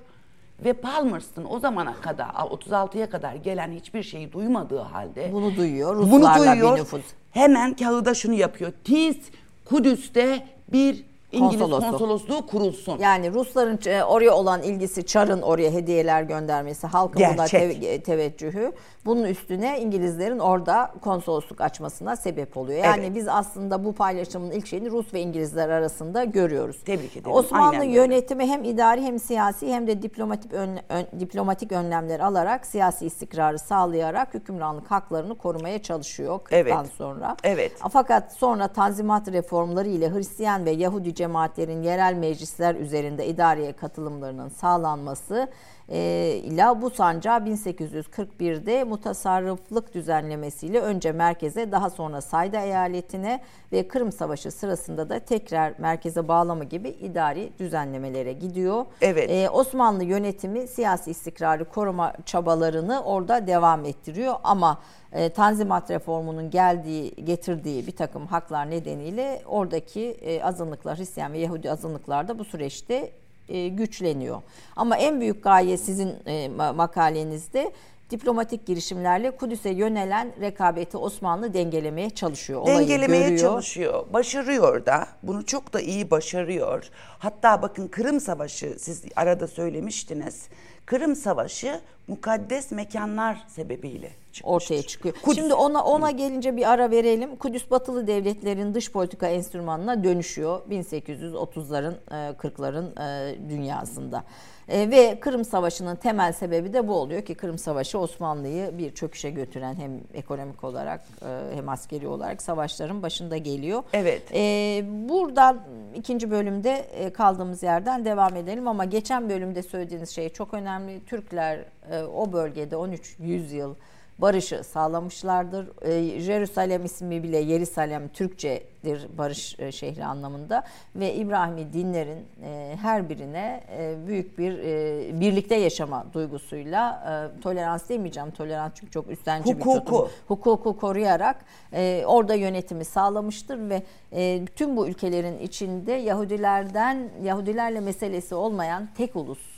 [SPEAKER 2] Ve Palmerston o zamana kadar 36'ya kadar gelen hiçbir şeyi duymadığı halde
[SPEAKER 1] Bunu duyuyor.
[SPEAKER 2] bunu
[SPEAKER 1] Ruslarla
[SPEAKER 2] duyuyor.
[SPEAKER 1] bir nüfus.
[SPEAKER 2] Hemen kağıda şunu yapıyor. Tiz Kudüs'te bir İngiliz
[SPEAKER 1] Konsolosluğu.
[SPEAKER 2] konsolosluğu kurulsun.
[SPEAKER 1] Yani Rusların e, oraya olan ilgisi, Çar'ın oraya hediyeler göndermesi, halkın buna tev- teveccühü. Bunun üstüne İngilizlerin orada konsolosluk açmasına sebep oluyor. Yani
[SPEAKER 2] Evet.
[SPEAKER 1] biz aslında bu paylaşımın ilk şeyini Rus ve İngilizler arasında görüyoruz.
[SPEAKER 2] Tebrik ederim.
[SPEAKER 1] Osmanlı
[SPEAKER 2] Aynen böyle.
[SPEAKER 1] yönetimi hem idari hem siyasi hem de diplomatik ön- ön- diplomatik önlemler alarak siyasi istikrarı sağlayarak hükümranlık haklarını korumaya çalışıyor 40'tan
[SPEAKER 2] Evet.
[SPEAKER 1] sonra.
[SPEAKER 2] Evet.
[SPEAKER 1] Fakat sonra Tanzimat reformları ile Hristiyan ve Yahudi cemaatlerin yerel meclisler üzerinde idareye katılımlarının sağlanması ile bu sancağı 1841'de mutasarrıflık düzenlemesiyle önce merkeze daha sonra Sayda eyaletine ve Kırım Savaşı sırasında da tekrar merkeze bağlama gibi idari düzenlemelere gidiyor.
[SPEAKER 2] Evet.
[SPEAKER 1] E, Osmanlı yönetimi siyasi istikrarı koruma çabalarını orada devam ettiriyor ama e, Tanzimat reformunun geldiği getirdiği bir takım haklar nedeniyle oradaki e, azınlıklar Hristiyan ve Yahudi azınlıklar da bu süreçte güçleniyor. Ama en büyük gaye sizin e, ma- makalenizde diplomatik girişimlerle Kudüs'e yönelen rekabeti Osmanlı dengelemeye çalışıyor. Olayı
[SPEAKER 2] dengelemeye
[SPEAKER 1] görüyor.
[SPEAKER 2] çalışıyor. Başarıyor da. Bunu çok da iyi başarıyor. Hatta bakın Kırım Savaşı siz arada söylemiştiniz. Kırım Savaşı mukaddes mekanlar sebebiyle çıkmıştır.
[SPEAKER 1] ortaya çıkıyor.
[SPEAKER 2] Kudüs.
[SPEAKER 1] Şimdi ona ona gelince bir ara verelim. Kudüs batılı devletlerin dış politika enstrümanına dönüşüyor 1830'ların e, 40'ların e, dünyasında. E, ve Kırım Savaşı'nın temel sebebi de bu oluyor ki Kırım Savaşı Osmanlı'yı bir çöküşe götüren hem ekonomik olarak e, hem askeri olarak savaşların başında geliyor.
[SPEAKER 2] Evet.
[SPEAKER 1] E, buradan ikinci bölümde e, kaldığımız yerden devam edelim ama geçen bölümde söylediğiniz şey çok önemli. Türkler e, o bölgede 13 yüzyıl barışı sağlamışlardır. E, Jerusalem ismi bile Yerisalem Türkçedir barış e, şehri anlamında ve İbrahimi dinlerin e, her birine e, büyük bir e, birlikte yaşama duygusuyla e, tolerans demeyeceğim tolerans çünkü çok üstenci bir
[SPEAKER 2] Hukuku.
[SPEAKER 1] tutum hukuku koruyarak e, orada yönetimi sağlamıştır ve e, tüm bu ülkelerin içinde Yahudilerden Yahudilerle meselesi olmayan tek ulus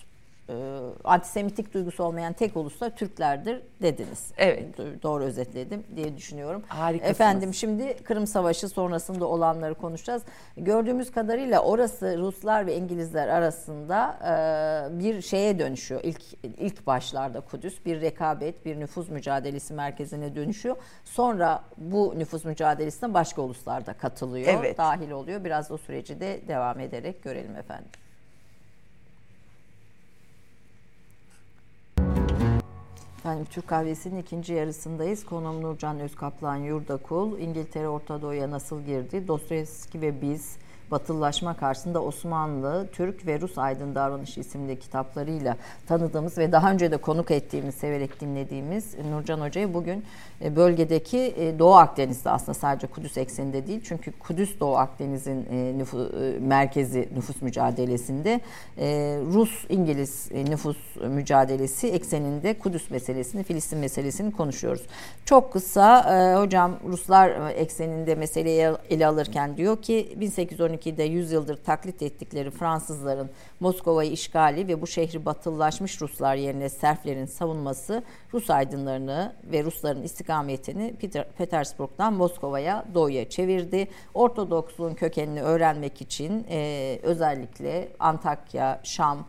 [SPEAKER 1] e, antisemitik duygusu olmayan tek ulus da Türklerdir dediniz.
[SPEAKER 2] Evet.
[SPEAKER 1] Do- Doğru özetledim diye düşünüyorum.
[SPEAKER 2] Harikasınız.
[SPEAKER 1] Efendim şimdi Kırım Savaşı sonrasında olanları konuşacağız. Gördüğümüz kadarıyla orası Ruslar ve İngilizler arasında e, bir şeye dönüşüyor. İlk ilk başlarda Kudüs bir rekabet, bir nüfuz mücadelesi merkezine dönüşüyor. Sonra bu nüfuz mücadelesine başka uluslar da katılıyor,
[SPEAKER 2] Evet.
[SPEAKER 1] dahil oluyor. Biraz o süreci de devam ederek görelim efendim. Efendim Türk kahvesinin ikinci yarısındayız. Konuğum Nurcan Özkaplan Yurdakul. İngiltere Orta Doğu'ya nasıl girdi? Dostoyevski ve biz batılılaşma karşısında Osmanlı, Türk ve Rus Aydın Davranışı isimli kitaplarıyla tanıdığımız ve daha önce de konuk ettiğimiz, severek dinlediğimiz Nurcan Hoca'yı bugün e, bölgedeki e, Doğu Akdeniz'de aslında sadece Kudüs ekseninde değil çünkü Kudüs Doğu Akdeniz'in e, nüfus, merkezi nüfus mücadelesinde Rus-İngiliz nüfus mücadelesi ekseninde Kudüs meselesini, Filistin meselesini konuşuyoruz. Çok kısa hocam Ruslar ekseninde meseleyi ele alırken diyor ki 1812'de 100 yıldır taklit ettikleri Fransızların Moskova'yı işgali ve bu şehri batılılaşmış Ruslar yerine Serflerin savunması Rus aydınlarını ve Rusların istikametini Peter, Petersburg'dan Moskova'ya doğuya çevirdi. Ortodoksluğun kökenini öğrenmek için e, özellikle Antakya, Şam,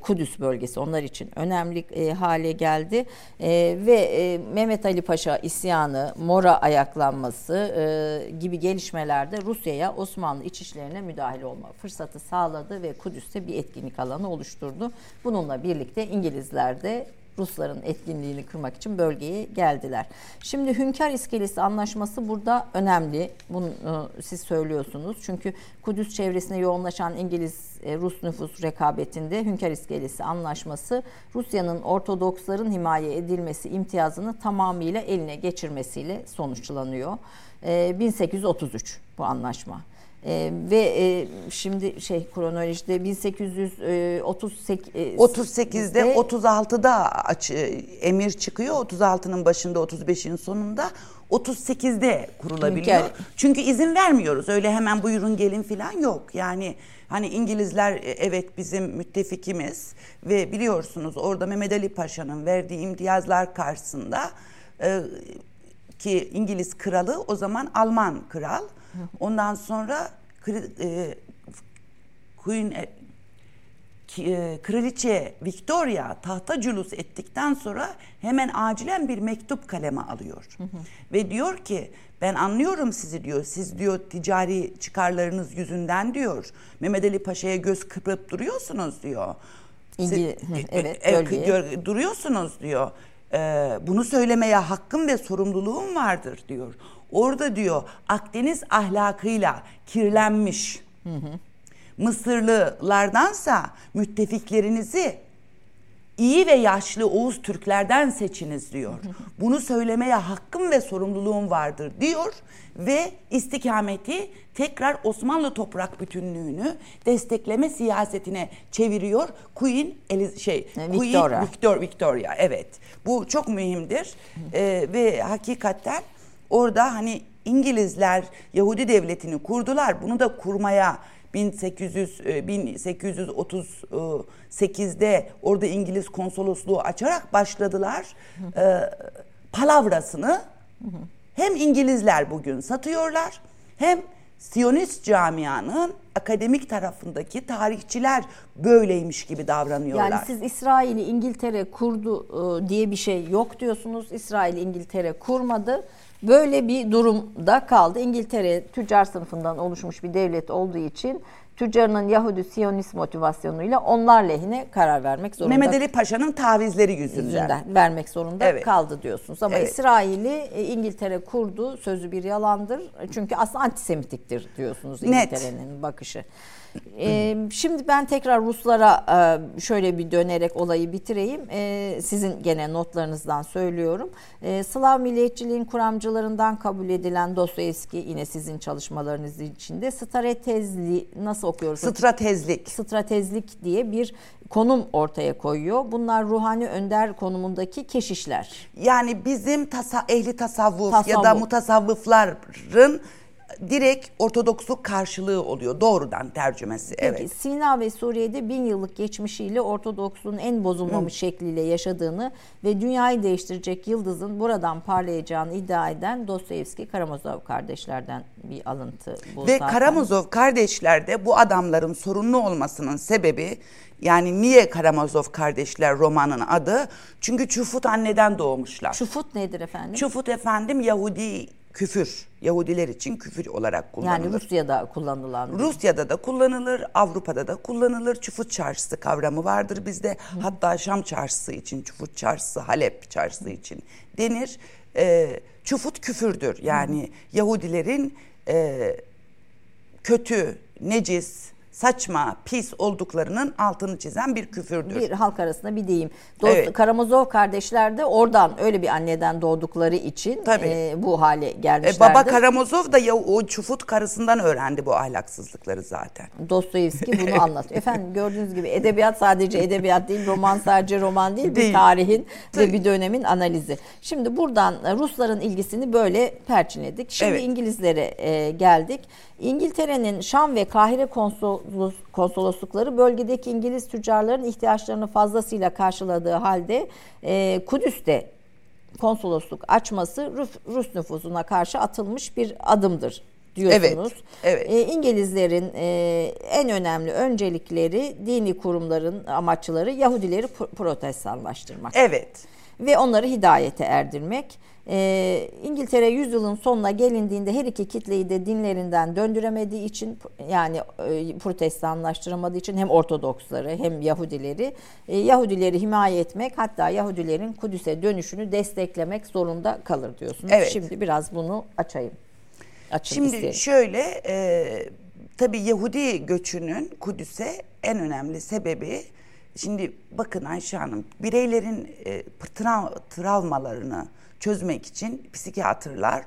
[SPEAKER 1] Kudüs bölgesi onlar için önemli e, hale geldi e, ve e, Mehmet Ali Paşa isyanı, Mora ayaklanması e, gibi gelişmelerde Rusya'ya Osmanlı iç işlerine müdahale olma fırsatı sağladı ve Kudüs'te bir etkinlik alanı oluşturdu. Bununla birlikte İngilizler de Rusların etkinliğini kırmak için bölgeye geldiler. Şimdi Hünkar İskelesi Anlaşması burada önemli. Bunu e, siz söylüyorsunuz. Çünkü Kudüs çevresine yoğunlaşan İngiliz e, Rus nüfus rekabetinde Hünkar İskelesi Anlaşması Rusya'nın Ortodoksların himaye edilmesi imtiyazını tamamıyla eline geçirmesiyle sonuçlanıyor. 1833 e, bu anlaşma. Ee, ve e, şimdi şey kronolojide 1838
[SPEAKER 2] e, 38'de 36'da aç, e, emir çıkıyor. 36'nın başında 35'in sonunda 38'de kurulabiliyor. Hünkar. Çünkü izin vermiyoruz. Öyle hemen buyurun gelin falan yok. Yani hani İngilizler e, evet bizim müttefikimiz ve biliyorsunuz orada Mehmet Ali Paşa'nın verdiği imtiyazlar karşısında e, ki İngiliz kralı o zaman Alman kral. Ondan sonra e, Queen e, e, Kraliçe Victoria tahta cülus ettikten sonra hemen acilen bir mektup kaleme alıyor. Hı hı. Ve diyor ki ben anlıyorum sizi diyor. Siz diyor ticari çıkarlarınız yüzünden diyor. Mehmet Ali Paşa'ya göz kırpıp duruyorsunuz diyor.
[SPEAKER 1] İlgi, Siz, evet, e,
[SPEAKER 2] duruyorsunuz diyor. E, bunu söylemeye hakkım ve sorumluluğum vardır diyor. Orada diyor Akdeniz ahlakıyla kirlenmiş hı hı. Mısırlılardansa müttefiklerinizi iyi ve yaşlı Oğuz Türklerden seçiniz diyor. Bunu söylemeye hakkım ve sorumluluğum vardır diyor ve istikameti tekrar Osmanlı toprak bütünlüğünü destekleme siyasetine çeviriyor. Queen Eliz şey e, Victoria. Queen Victor Victoria evet. Bu çok mühimdir. Ee, ve hakikaten orada hani İngilizler Yahudi devletini kurdular. Bunu da kurmaya 1800 1830 8'de orada İngiliz konsolosluğu açarak başladılar e, palavrasını. Hem İngilizler bugün satıyorlar hem Siyonist camianın akademik tarafındaki tarihçiler böyleymiş gibi davranıyorlar.
[SPEAKER 1] Yani siz İsrail'i İngiltere kurdu e, diye bir şey yok diyorsunuz. İsrail İngiltere kurmadı. Böyle bir durumda kaldı. İngiltere tüccar sınıfından oluşmuş bir devlet olduğu için tüccarının Yahudi Siyonist motivasyonuyla onlar lehine karar vermek zorunda.
[SPEAKER 2] Mehmet Ali Paşa'nın tavizleri yüzünden. yüzünden
[SPEAKER 1] vermek zorunda evet. kaldı diyorsunuz. Ama evet. İsrail'i e, İngiltere kurdu sözü bir yalandır. Çünkü aslında antisemitiktir diyorsunuz İngiltere'nin bakışı. Ee, şimdi ben tekrar Ruslara e, şöyle bir dönerek olayı bitireyim. E, sizin gene notlarınızdan söylüyorum. E, Slav milliyetçiliğin kuramcılarından kabul edilen Dostoyevski yine sizin çalışmalarınız içinde stratezli nasıl okuyoruz?
[SPEAKER 2] Stratezlik.
[SPEAKER 1] Stratezlik diye bir konum ortaya koyuyor. Bunlar ruhani önder konumundaki keşişler.
[SPEAKER 2] Yani bizim tasa, ehli tasavvuf, tasavvuf ya da mutasavvıfların direkt Ortodoksluk karşılığı oluyor. Doğrudan tercümesi. Peki, evet.
[SPEAKER 1] Sina ve Suriye'de bin yıllık geçmişiyle Ortodoksluğun en bozulmamış Hı. şekliyle yaşadığını ve dünyayı değiştirecek yıldızın buradan parlayacağını iddia eden Dostoyevski Karamazov kardeşlerden bir alıntı
[SPEAKER 2] bu. Ve zaten. Karamazov kardeşlerde bu adamların sorunlu olmasının sebebi yani niye Karamazov kardeşler romanın adı? Çünkü Çufut anneden doğmuşlar.
[SPEAKER 1] Çufut nedir efendim?
[SPEAKER 2] Çufut efendim Yahudi küfür. Yahudiler için küfür olarak kullanılır.
[SPEAKER 1] Yani Rusya'da kullanılan.
[SPEAKER 2] Rusya'da da kullanılır, Avrupa'da da kullanılır. Çufut çarşısı kavramı vardır bizde. Hı. Hatta Şam çarşısı için, Çufut çarşısı, Halep çarşısı için denir. E, çufut küfürdür. Yani Hı. Yahudilerin e, kötü, necis, saçma, pis olduklarının altını çizen bir küfürdür.
[SPEAKER 1] Bir halk arasında bir deyim. Dost,
[SPEAKER 2] Evet.
[SPEAKER 1] Karamazov kardeşler de oradan öyle bir anneden doğdukları için
[SPEAKER 2] Tabii.
[SPEAKER 1] e, bu hale
[SPEAKER 2] E,
[SPEAKER 1] gelmişlerdi.
[SPEAKER 2] baba Karamazov da ya o çufut karısından öğrendi bu ahlaksızlıkları zaten.
[SPEAKER 1] Dostoyevski bunu anlatıyor. Efendim gördüğünüz gibi edebiyat sadece edebiyat değil, roman sadece roman değil, bir
[SPEAKER 2] Değil.
[SPEAKER 1] tarihin
[SPEAKER 2] Tabii.
[SPEAKER 1] ve bir dönemin analizi. Şimdi buradan e, Rusların ilgisini böyle perçinledik. Şimdi
[SPEAKER 2] Evet.
[SPEAKER 1] İngilizlere e, geldik. İngiltere'nin Şam ve Kahire konsolos, konsoloslukları bölgedeki İngiliz tüccarların ihtiyaçlarını fazlasıyla karşıladığı halde e, Kudüs'te konsolosluk açması Rus, Rus nüfusuna karşı atılmış bir adımdır diyorsunuz.
[SPEAKER 2] Evet, evet.
[SPEAKER 1] E, İngilizlerin e, en önemli öncelikleri dini kurumların amaçları Yahudileri pro- protestanlaştırmak
[SPEAKER 2] Evet.
[SPEAKER 1] ve onları hidayete erdirmek. E, İngiltere yüzyılın sonuna gelindiğinde her iki kitleyi de dinlerinden döndüremediği için yani e, protestanlaştıramadığı için hem Ortodoksları hem Yahudileri e, Yahudileri himaye etmek hatta Yahudilerin Kudüs'e dönüşünü desteklemek zorunda kalır diyorsunuz.
[SPEAKER 2] Evet.
[SPEAKER 1] Şimdi biraz bunu açayım. Açın
[SPEAKER 2] Şimdi
[SPEAKER 1] isterim.
[SPEAKER 2] şöyle e, tabii Yahudi göçünün Kudüs'e en önemli sebebi şimdi bakın Ayşe Hanım bireylerin e, tra- travmalarını çözmek için psikiyatrlar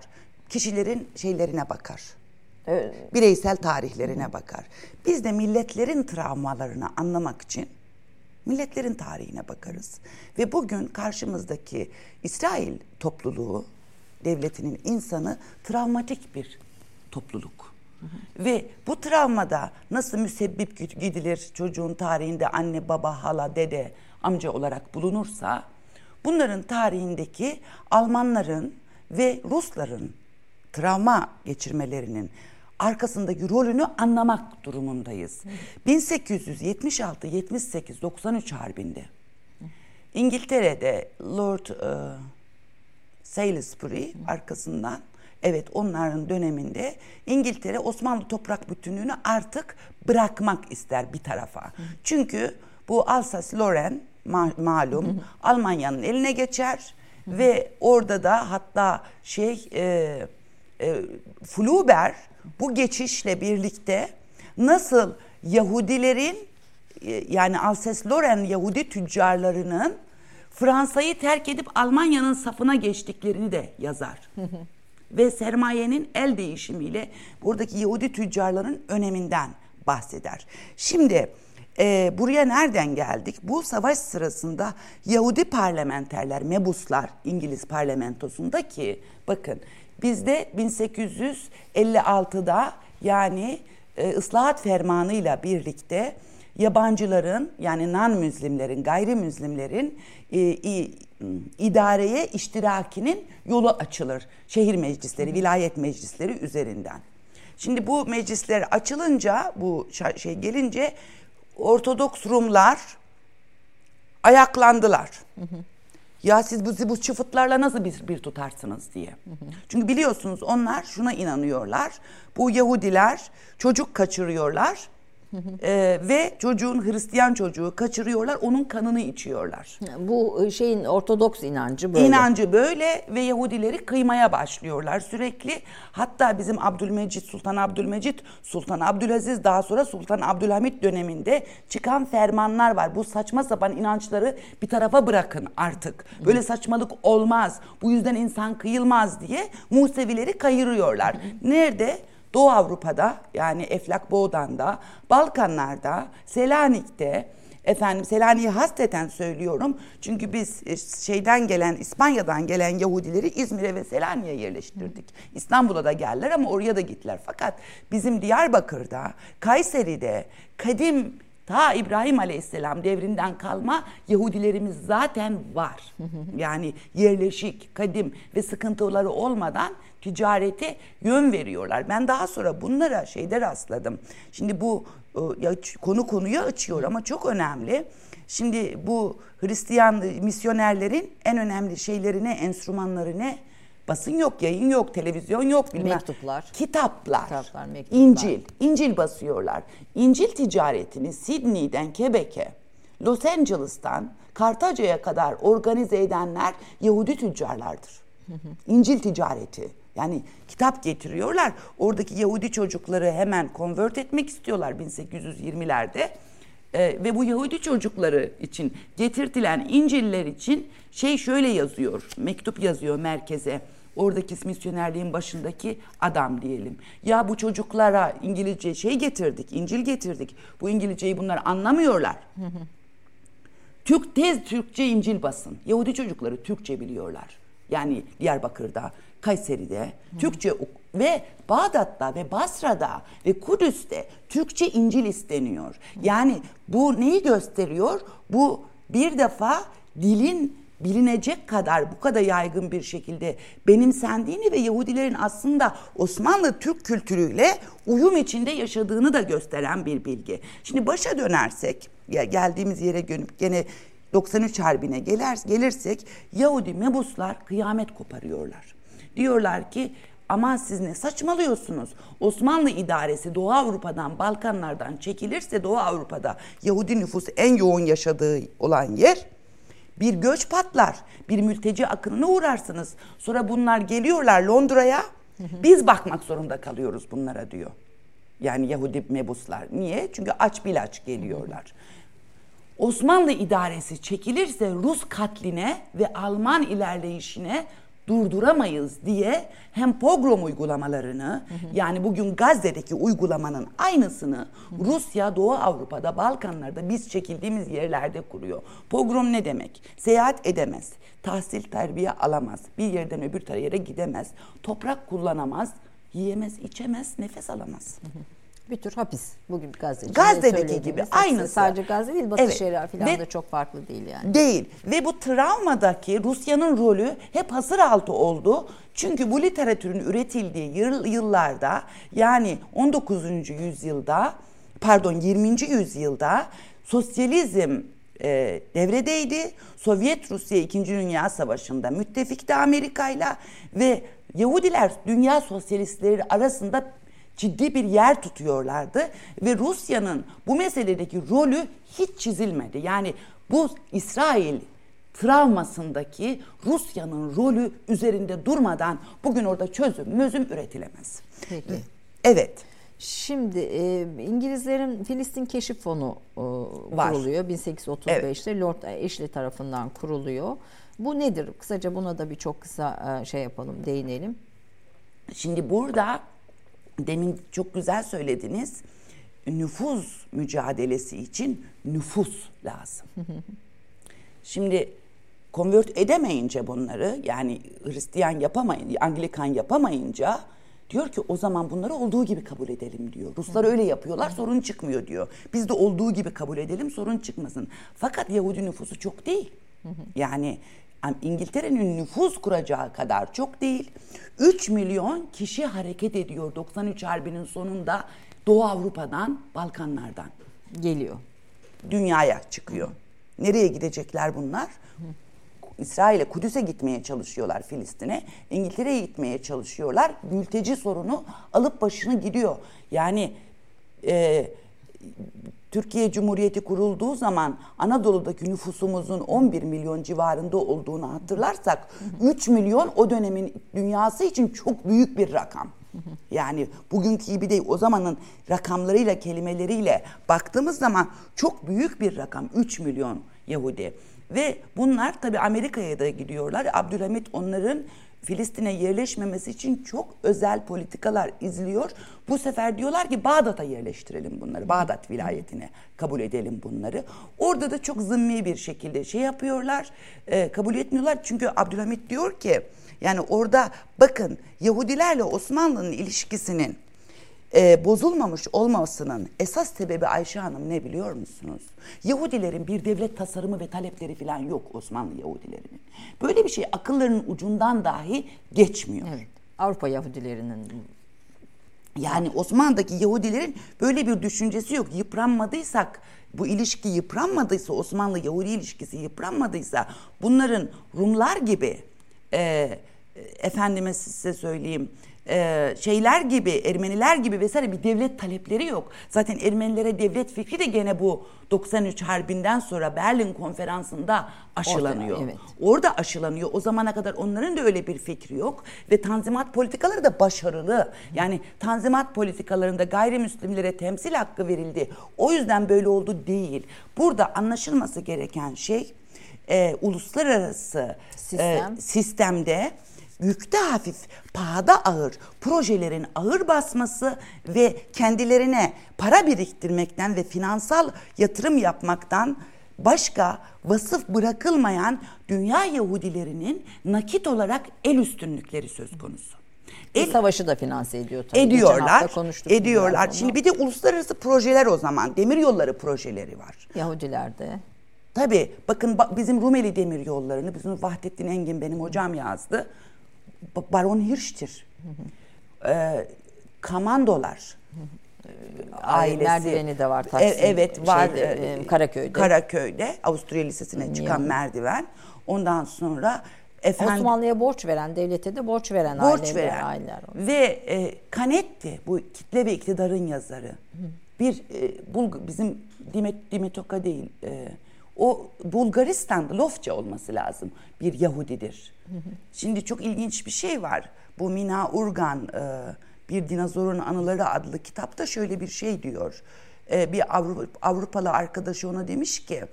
[SPEAKER 2] kişilerin şeylerine bakar.
[SPEAKER 1] Evet.
[SPEAKER 2] Bireysel tarihlerine bakar. Biz de milletlerin travmalarını anlamak için milletlerin tarihine bakarız. Ve bugün karşımızdaki İsrail topluluğu, devletinin insanı travmatik bir topluluk. Ve bu travmada nasıl müsebbip gid- gidilir çocuğun tarihinde anne, baba, hala, dede, amca olarak bulunursa bunların tarihindeki Almanların ve Rusların travma geçirmelerinin arkasındaki rolünü anlamak durumundayız. 1876, 78, 93 harbinde İngiltere'de Lord e, Salisbury arkasından evet onların döneminde İngiltere Osmanlı toprak bütünlüğünü artık bırakmak ister bir tarafa. Çünkü bu Alsace-Lorraine ma- malum Almanya'nın eline geçer ve orada da hatta şey e, e, Fluber bu geçişle birlikte nasıl Yahudilerin e, yani Alsace-Lorraine Yahudi tüccarlarının Fransa'yı terk edip Almanya'nın safına geçtiklerini de yazar. Ve sermayenin el değişimiyle buradaki Yahudi tüccarların öneminden bahseder. Şimdi e, buraya nereden geldik? Bu savaş sırasında Yahudi parlamenterler, mebuslar İngiliz parlamentosunda ki bakın bizde 1856'da yani e, ıslahat fermanıyla birlikte yabancıların yani non-müslimlerin, gayrimüslimlerin e, i- idareye iştirakinin yolu açılır. Şehir meclisleri, vilayet meclisleri üzerinden. Şimdi bu meclisler açılınca, bu şey gelince Ortodoks Rumlar ayaklandılar. Ya siz bu, bu çıfıtlarla nasıl bir, bir tutarsınız diye. Çünkü biliyorsunuz onlar şuna inanıyorlar. Bu Yahudiler çocuk kaçırıyorlar. Ee, ve çocuğun Hristiyan çocuğu kaçırıyorlar, onun kanını içiyorlar.
[SPEAKER 1] Bu e, şeyin Ortodoks inancı böyle.
[SPEAKER 2] İnancı böyle ve Yahudileri kıymaya başlıyorlar sürekli. Hatta bizim Abdülmecit, Sultan Abdülmecit, Sultan Abdülaziz daha sonra Sultan Abdülhamit döneminde çıkan fermanlar var. Bu saçma sapan inançları bir tarafa bırakın artık. Böyle saçmalık olmaz. Bu yüzden insan kıyılmaz diye Musevileri kayırıyorlar. Nerede? Doğu Avrupa'da yani Eflak Boğdan'da, Balkanlar'da, Selanik'te, Efendim Selanik'i hasreten söylüyorum. Çünkü biz e, şeyden gelen, İspanya'dan gelen Yahudileri İzmir'e ve Selanik'e yerleştirdik. İstanbul'a da geldiler ama oraya da gittiler. Fakat bizim Diyarbakır'da, Kayseri'de, kadim ta İbrahim Aleyhisselam devrinden kalma Yahudilerimiz zaten var. Yani yerleşik, kadim ve sıkıntıları olmadan ticarete yön veriyorlar. Ben daha sonra bunlara şeyde rastladım. Şimdi bu e, ya, konu konuya açıyor ama çok önemli. Şimdi bu Hristiyan misyonerlerin en önemli şeylerine, enstrümanları ne? Basın yok, yayın yok, televizyon yok bilmem.
[SPEAKER 1] Mektuplar. Kitaplar,
[SPEAKER 2] Kitaplar.
[SPEAKER 1] mektuplar.
[SPEAKER 2] İncil. İncil basıyorlar. İncil ticaretini Sydney'den Quebec'e, Los Angeles'tan Kartaca'ya kadar organize edenler Yahudi tüccarlardır. İncil ticareti Yani kitap getiriyorlar. Oradaki Yahudi çocukları hemen convert etmek istiyorlar 1820'lerde. Ee, ve bu Yahudi çocukları için getirtilen İncil'ler için şey şöyle yazıyor. Mektup yazıyor merkeze. Oradaki misyonerliğin başındaki adam diyelim. Ya bu çocuklara İngilizce şey getirdik, İncil getirdik. Bu İngilizceyi bunlar anlamıyorlar. Türk tez Türkçe İncil basın. Yahudi çocukları Türkçe biliyorlar. Yani Diyarbakır'da, Kayseri'de Hı. Türkçe ve Bağdat'ta ve Basra'da ve Kudüs'te Türkçe İncil isteniyor. Yani bu neyi gösteriyor? Bu bir defa dilin bilinecek kadar bu kadar yaygın bir şekilde benimsendiğini ve Yahudilerin aslında Osmanlı Türk kültürüyle uyum içinde yaşadığını da gösteren bir bilgi. Şimdi başa dönersek ya geldiğimiz yere dönüp gene 93 Harbi'ne gelir, gelirsek Yahudi mebuslar kıyamet koparıyorlar. Diyorlar ki ama siz ne saçmalıyorsunuz? Osmanlı idaresi Doğu Avrupa'dan, Balkanlardan çekilirse Doğu Avrupa'da Yahudi nüfusu en yoğun yaşadığı olan yer bir göç patlar. Bir mülteci akınına uğrarsınız. Sonra bunlar geliyorlar Londra'ya. Biz bakmak zorunda kalıyoruz bunlara diyor. Yani Yahudi mebuslar. Niye? Çünkü aç bilaç geliyorlar. Osmanlı idaresi çekilirse Rus katline ve Alman ilerleyişine durduramayız diye hem pogrom uygulamalarını hı hı. yani bugün Gazze'deki uygulamanın aynısını hı hı. Rusya Doğu Avrupa'da Balkanlarda biz çekildiğimiz yerlerde kuruyor. Pogrom ne demek? Seyahat edemez, tahsil terbiye alamaz, bir yerden öbür yere gidemez, toprak kullanamaz, yiyemez, içemez, nefes alamaz. Hı hı
[SPEAKER 1] bir tür hapis. Bugün Gazze'de.
[SPEAKER 2] Gazze'deki gibi aynısı.
[SPEAKER 1] Sadece Gazze değil Batı evet. Şeria falan Ve da çok farklı değil yani.
[SPEAKER 2] Değil. Ve bu travmadaki Rusya'nın rolü hep hasır altı oldu. Çünkü bu literatürün üretildiği yıllarda yani 19. yüzyılda pardon 20. yüzyılda sosyalizm e, devredeydi. Sovyet Rusya 2. Dünya Savaşı'nda müttefikti Amerika'yla ve Yahudiler dünya sosyalistleri arasında ciddi bir yer tutuyorlardı ve Rusya'nın bu meseledeki rolü hiç çizilmedi. Yani bu İsrail travmasındaki Rusya'nın rolü üzerinde durmadan bugün orada çözüm, mözüm üretilemez.
[SPEAKER 1] Peki.
[SPEAKER 2] Evet.
[SPEAKER 1] Şimdi e, İngilizlerin Filistin Keşif Fonu e, kuruluyor 1835'te evet. Lord Ashley tarafından kuruluyor. Bu nedir? Kısaca buna da bir çok kısa e, şey yapalım, değinelim.
[SPEAKER 2] Şimdi burada demin çok güzel söylediniz. Nüfuz mücadelesi için nüfus lazım. Şimdi konvert edemeyince bunları yani Hristiyan yapamayınca, Anglikan yapamayınca diyor ki o zaman bunları olduğu gibi kabul edelim diyor. Ruslar öyle yapıyorlar sorun çıkmıyor diyor. Biz de olduğu gibi kabul edelim sorun çıkmasın. Fakat Yahudi nüfusu çok değil. Yani İngiltere'nin nüfus kuracağı kadar çok değil. 3 milyon kişi hareket ediyor 93 Harbi'nin sonunda Doğu Avrupa'dan, Balkanlardan.
[SPEAKER 1] Geliyor.
[SPEAKER 2] Dünyaya çıkıyor. Nereye gidecekler bunlar? İsrail'e Kudüs'e gitmeye çalışıyorlar Filistin'e. İngiltere'ye gitmeye çalışıyorlar. Mülteci sorunu alıp başını gidiyor. Yani e, Türkiye Cumhuriyeti kurulduğu zaman Anadolu'daki nüfusumuzun 11 milyon civarında olduğunu hatırlarsak 3 milyon o dönemin dünyası için çok büyük bir rakam. Yani bugünkü gibi değil o zamanın rakamlarıyla kelimeleriyle baktığımız zaman çok büyük bir rakam 3 milyon Yahudi. Ve bunlar tabi Amerika'ya da gidiyorlar. Abdülhamit onların Filistin'e yerleşmemesi için çok özel politikalar izliyor. Bu sefer diyorlar ki Bağdat'a yerleştirelim bunları. Bağdat vilayetine kabul edelim bunları. Orada da çok zımmi bir şekilde şey yapıyorlar. E, kabul etmiyorlar. Çünkü Abdülhamit diyor ki yani orada bakın Yahudilerle Osmanlı'nın ilişkisinin e, bozulmamış olmasının esas sebebi Ayşe Hanım ne biliyor musunuz? Yahudilerin bir devlet tasarımı ve talepleri falan yok Osmanlı Yahudilerinin. Böyle bir şey akıllarının ucundan dahi geçmiyor. Evet.
[SPEAKER 1] Avrupa Yahudilerinin
[SPEAKER 2] yani Osmanlı'daki Yahudilerin böyle bir düşüncesi yok. Yıpranmadıysak, bu ilişki yıpranmadıysa, Osmanlı Yahudi ilişkisi yıpranmadıysa bunların Rumlar gibi e, efendime size söyleyeyim e, şeyler gibi, Ermeniler gibi vesaire bir devlet talepleri yok. Zaten Ermenilere devlet fikri de gene bu 93 Harbi'nden sonra Berlin Konferansı'nda aşılanıyor.
[SPEAKER 1] Orada, evet.
[SPEAKER 2] Orada aşılanıyor. O zamana kadar onların da öyle bir fikri yok ve tanzimat politikaları da başarılı. Yani tanzimat politikalarında gayrimüslimlere temsil hakkı verildi. O yüzden böyle oldu değil. Burada anlaşılması gereken şey e, uluslararası
[SPEAKER 1] Sistem.
[SPEAKER 2] e, sistemde yükte hafif, pahada ağır projelerin ağır basması ve kendilerine para biriktirmekten ve finansal yatırım yapmaktan başka vasıf bırakılmayan dünya Yahudilerinin nakit olarak el üstünlükleri söz konusu.
[SPEAKER 1] El, savaşı da finanse ediyor tabii.
[SPEAKER 2] Ediyorlar. Ediyorlar. Şimdi bir de uluslararası projeler o zaman. Demir yolları projeleri var.
[SPEAKER 1] Yahudiler de.
[SPEAKER 2] Tabii bakın ba- bizim Rumeli demir yollarını bizim Vahdettin Engin benim hocam yazdı. Ba- Baron Hirsch'tir. Ee, kamandolar ailesi.
[SPEAKER 1] Merdiveni de var
[SPEAKER 2] E-
[SPEAKER 1] Taksim.
[SPEAKER 2] evet var.
[SPEAKER 1] şeyde,
[SPEAKER 2] e,
[SPEAKER 1] e, Karaköy'de.
[SPEAKER 2] Karaköy'de Avusturya Lisesi'ne çıkan merdiven. Ondan sonra efendim
[SPEAKER 1] Osmanlı'ya borç veren, devlete de borç veren
[SPEAKER 2] borç
[SPEAKER 1] aileler,
[SPEAKER 2] veren
[SPEAKER 1] aileler.
[SPEAKER 2] ve e, Canetti bu kitle ve iktidarın yazarı. Bir e, Bulg bizim Dimet Dimetoka değil. e, o Bulgaristan'da Lofça olması lazım. Bir Yahudidir. Şimdi çok ilginç bir şey var. Bu Mina Urgan e, bir dinozorun anıları adlı kitapta şöyle bir şey diyor. E, bir Avru- Avrupalı arkadaşı ona demiş ki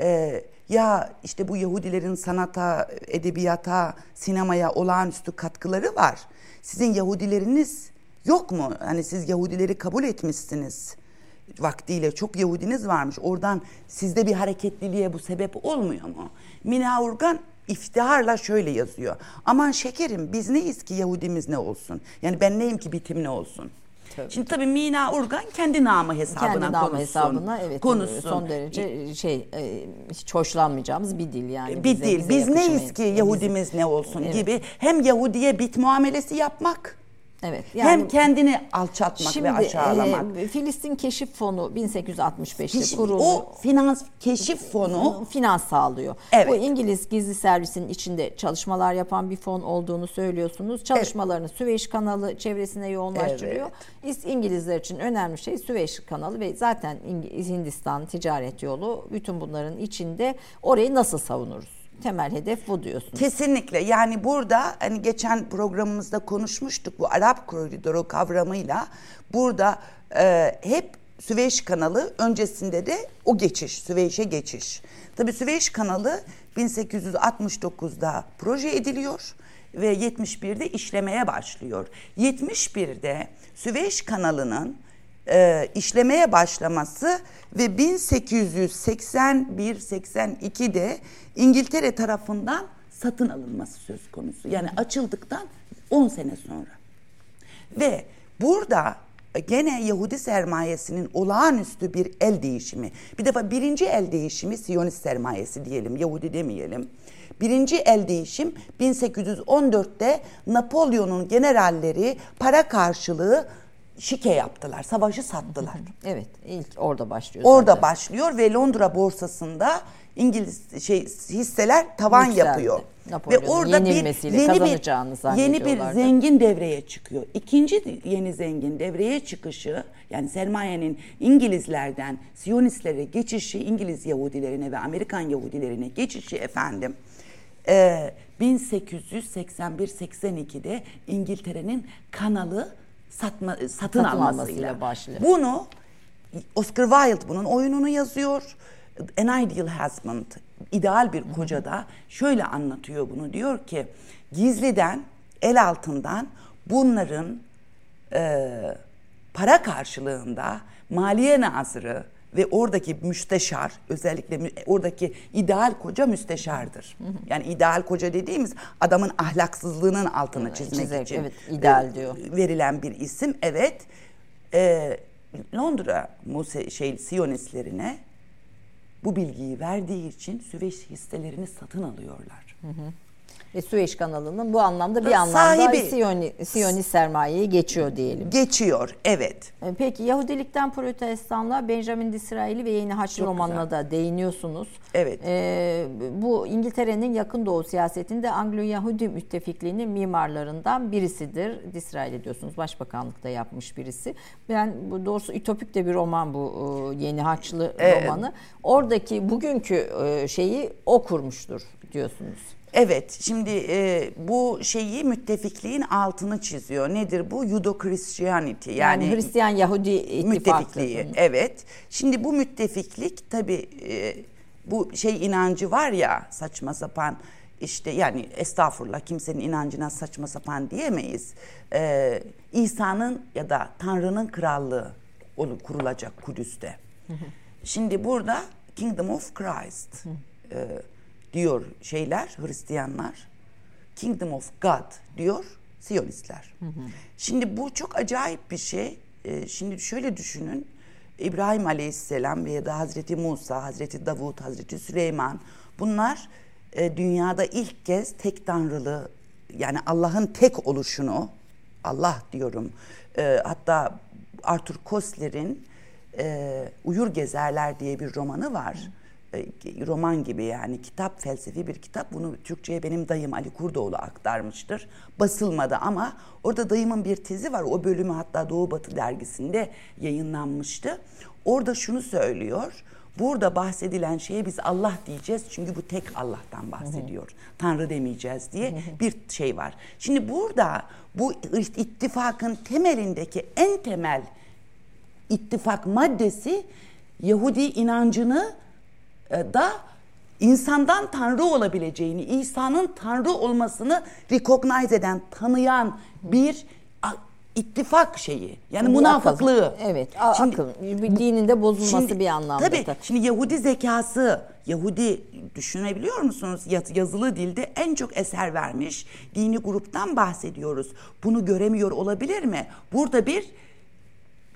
[SPEAKER 2] ee, ya işte bu Yahudilerin sanata, edebiyata, sinemaya olağanüstü katkıları var. Sizin Yahudileriniz yok mu? Hani siz Yahudileri kabul etmişsiniz vaktiyle çok Yahudiniz varmış. Oradan sizde bir hareketliliğe bu sebep olmuyor mu? Mina Urgan iftiharla şöyle yazıyor. Aman şekerim biz neyiz ki Yahudimiz ne olsun? Yani ben neyim ki bitim ne olsun?
[SPEAKER 1] Tabii.
[SPEAKER 2] Şimdi tabii Mina Urgan kendi namı hesabına
[SPEAKER 1] Kendi namı
[SPEAKER 2] konuşsun.
[SPEAKER 1] hesabına evet
[SPEAKER 2] konuşsun.
[SPEAKER 1] son derece şey e, hiç hoşlanmayacağımız bir dil yani.
[SPEAKER 2] bir
[SPEAKER 1] bize-
[SPEAKER 2] dil.
[SPEAKER 1] bize
[SPEAKER 2] Biz neyiz ki Yahudimiz ne olsun
[SPEAKER 1] Evet.
[SPEAKER 2] gibi hem Yahudiye bit muamelesi yapmak
[SPEAKER 1] Evet.
[SPEAKER 2] hem kendini alçaltmak ve aşağılamak.
[SPEAKER 1] e, Filistin Keşif Fonu 1865'te
[SPEAKER 2] Hiç-
[SPEAKER 1] kuruldu.
[SPEAKER 2] o finans keşif fonu
[SPEAKER 1] finans sağlıyor.
[SPEAKER 2] Evet.
[SPEAKER 1] Bu İngiliz gizli servisinin içinde çalışmalar yapan bir fon olduğunu söylüyorsunuz. Çalışmalarını Süveyş kanalı çevresine yoğunlaştırıyor. İs- İngilizler için önemli şey Süveyş kanalı ve zaten Hindistan ticaret yolu bütün bunların içinde orayı nasıl savunuruz? Temel hedef bu diyorsunuz.
[SPEAKER 2] Kesinlikle yani burada hani geçen programımızda konuşmuştuk bu Arap koridoru kavramıyla burada e, hep Süveyş kanalı öncesinde de o geçiş Süveyş'e geçiş. Tabii Süveyş kanalı 1869'da proje ediliyor ve 71'de işlemeye başlıyor. 71'de Süveyş kanalının e, işlemeye başlaması ve 1881-82'de İngiltere tarafından satın alınması söz konusu. Yani açıldıktan 10 sene sonra. Ve burada gene Yahudi sermayesinin olağanüstü bir el değişimi. Bir defa birinci el değişimi Siyonist sermayesi diyelim, Yahudi demeyelim. Birinci el değişim 1814'te Napolyon'un generalleri para karşılığı şike yaptılar, savaşı sattılar.
[SPEAKER 1] Evet, ilk orada başlıyor.
[SPEAKER 2] Orada
[SPEAKER 1] zaten.
[SPEAKER 2] başlıyor ve Londra borsasında İngiliz şey hisseler tavan
[SPEAKER 1] Yükseldi.
[SPEAKER 2] yapıyor.
[SPEAKER 1] Napolyon'un
[SPEAKER 2] ve orada bir yeni bir yeni bir zengin devreye çıkıyor. İkinci yeni zengin devreye çıkışı yani sermayenin İngilizlerden Siyonistlere geçişi, İngiliz Yahudilerine ve Amerikan Yahudilerine geçişi efendim. e, 1881-82'de İngiltere'nin kanalı satma, satın,
[SPEAKER 1] Satın
[SPEAKER 2] almasıyla
[SPEAKER 1] almasıyla başlıyor.
[SPEAKER 2] bunu Oscar Wilde bunun oyununu yazıyor. An Ideal Husband, ideal bir koca da şöyle anlatıyor bunu. Diyor ki gizliden, el altından bunların e, para karşılığında Maliye Nazırı ve oradaki müsteşar özellikle mü- oradaki ideal koca müsteşardır. Yani ideal koca dediğimiz adamın ahlaksızlığının altını çizmek
[SPEAKER 1] çizerek,
[SPEAKER 2] için
[SPEAKER 1] evet, ideal
[SPEAKER 2] e,
[SPEAKER 1] diyor.
[SPEAKER 2] verilen bir isim. Evet. E, Londra Muse şey Siyonistlerine bu bilgiyi verdiği için Süveyş hisselerini satın alıyorlar.
[SPEAKER 1] Ve Süveyş kanalının bu anlamda bir anlamda sahibi, Siyoni, Siyonist sermayeyi geçiyor diyelim.
[SPEAKER 2] Geçiyor, evet.
[SPEAKER 1] E, peki Yahudilikten Protestanlığa Benjamin Disraeli ve Yeni Haçlı romanına da değiniyorsunuz.
[SPEAKER 2] Evet.
[SPEAKER 1] Ee, bu İngiltere'nin yakın doğu siyasetinde Anglo-Yahudi müttefikliğinin mimarlarından birisidir. Disraeli diyorsunuz başbakanlıkta yapmış birisi. Ben bu doğrusu ütopik de bir roman bu e, Yeni Haçlı evet. romanı. Oradaki bugünkü e, şeyi o kurmuştur diyorsunuz.
[SPEAKER 2] Evet, şimdi e, bu şeyi müttefikliğin altını çiziyor. Nedir bu? Judo-Christianity
[SPEAKER 1] yani, yani Hristiyan Yahudi ittifakı. Müttefikliği.
[SPEAKER 2] Evet. Şimdi bu müttefiklik tabii e, bu şey inancı var ya saçma sapan işte yani estağfurullah kimsenin inancına saçma sapan diyemeyiz. Ee, İsa'nın ya da Tanrı'nın krallığı kurulacak Kudüs'te. Şimdi burada Kingdom of Christ e, diyor şeyler Hristiyanlar. Kingdom of God diyor Siyonistler. Şimdi bu çok acayip bir şey. Ee, şimdi şöyle düşünün. İbrahim Aleyhisselam veya da Hazreti Musa, Hazreti Davut, Hazreti Süleyman bunlar e, dünyada ilk kez tek tanrılı yani Allah'ın tek oluşunu Allah diyorum e, hatta Arthur Koestler'in e, Uyur Gezerler diye bir romanı var. E, roman gibi yani kitap felsefi bir kitap. Bunu Türkçe'ye benim dayım Ali Kurdoğlu aktarmıştır. Basılmadı ama orada dayımın bir tezi var. O bölümü hatta Doğu Batı dergisinde yayınlanmıştı. Orada şunu söylüyor. Burada bahsedilen şeye biz Allah diyeceğiz çünkü bu tek Allah'tan bahsediyor. Tanrı demeyeceğiz diye bir şey var. Şimdi burada bu ittifakın temelindeki en temel ittifak maddesi Yahudi inancını e, da insandan Tanrı olabileceğini, İsa'nın Tanrı olmasını recognize eden, tanıyan bir ittifak şeyi. Yani bir münafıklığı.
[SPEAKER 1] Akıl. Evet. Şimdi, akıl. Dininde bozulması
[SPEAKER 2] şimdi,
[SPEAKER 1] bir anlamda.
[SPEAKER 2] Tabii. Şimdi Yahudi zekası, Yahudi düşünebiliyor musunuz? Yazılı dilde en çok eser vermiş dini gruptan bahsediyoruz. Bunu göremiyor olabilir mi? Burada bir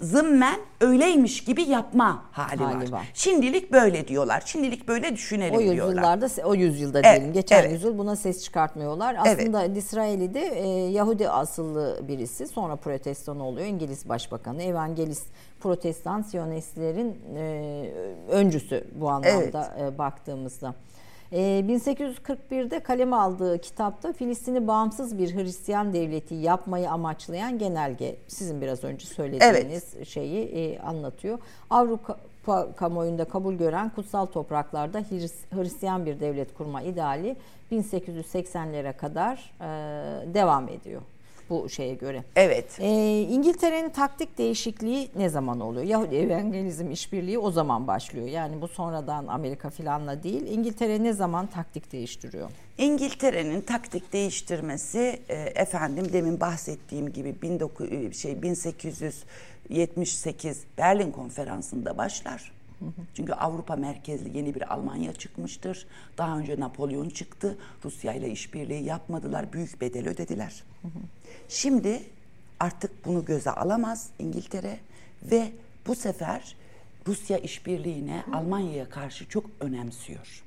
[SPEAKER 2] zımmen öyleymiş gibi yapma hali, hali var. var. Şimdilik böyle diyorlar. Şimdilik böyle düşünelim
[SPEAKER 1] o
[SPEAKER 2] yüzyıllarda,
[SPEAKER 1] diyorlar. O yüzyılda evet, diyelim. Geçen evet. yüzyıl buna ses çıkartmıyorlar. Aslında evet. İsrail'de e, Yahudi asıllı birisi sonra protestan oluyor. İngiliz Başbakanı Evangelist Protestan Siyonistlerin e, öncüsü bu anlamda evet. e, baktığımızda. 1841'de ee, kaleme aldığı kitapta Filistin'i bağımsız bir Hristiyan devleti yapmayı amaçlayan genelge sizin biraz önce söylediğiniz evet. şeyi e, anlatıyor. Avrupa kamuoyunda kabul gören kutsal topraklarda Hristiyan bir devlet kurma ideali 1880'lere kadar e, devam ediyor bu şeye göre.
[SPEAKER 2] Evet.
[SPEAKER 1] Ee, İngiltere'nin taktik değişikliği ne zaman oluyor? Yahudi evangelizm işbirliği o zaman başlıyor. Yani bu sonradan Amerika filanla değil. İngiltere ne zaman taktik değiştiriyor?
[SPEAKER 2] İngiltere'nin taktik değiştirmesi e, efendim demin bahsettiğim gibi 19 e, şey 1878 Berlin konferansında başlar. Çünkü Avrupa merkezli yeni bir Almanya çıkmıştır. Daha önce Napolyon çıktı. Rusya ile işbirliği yapmadılar. Büyük bedel ödediler. Şimdi artık bunu göze alamaz İngiltere ve bu sefer Rusya işbirliğine Almanya'ya karşı çok önemsiyor.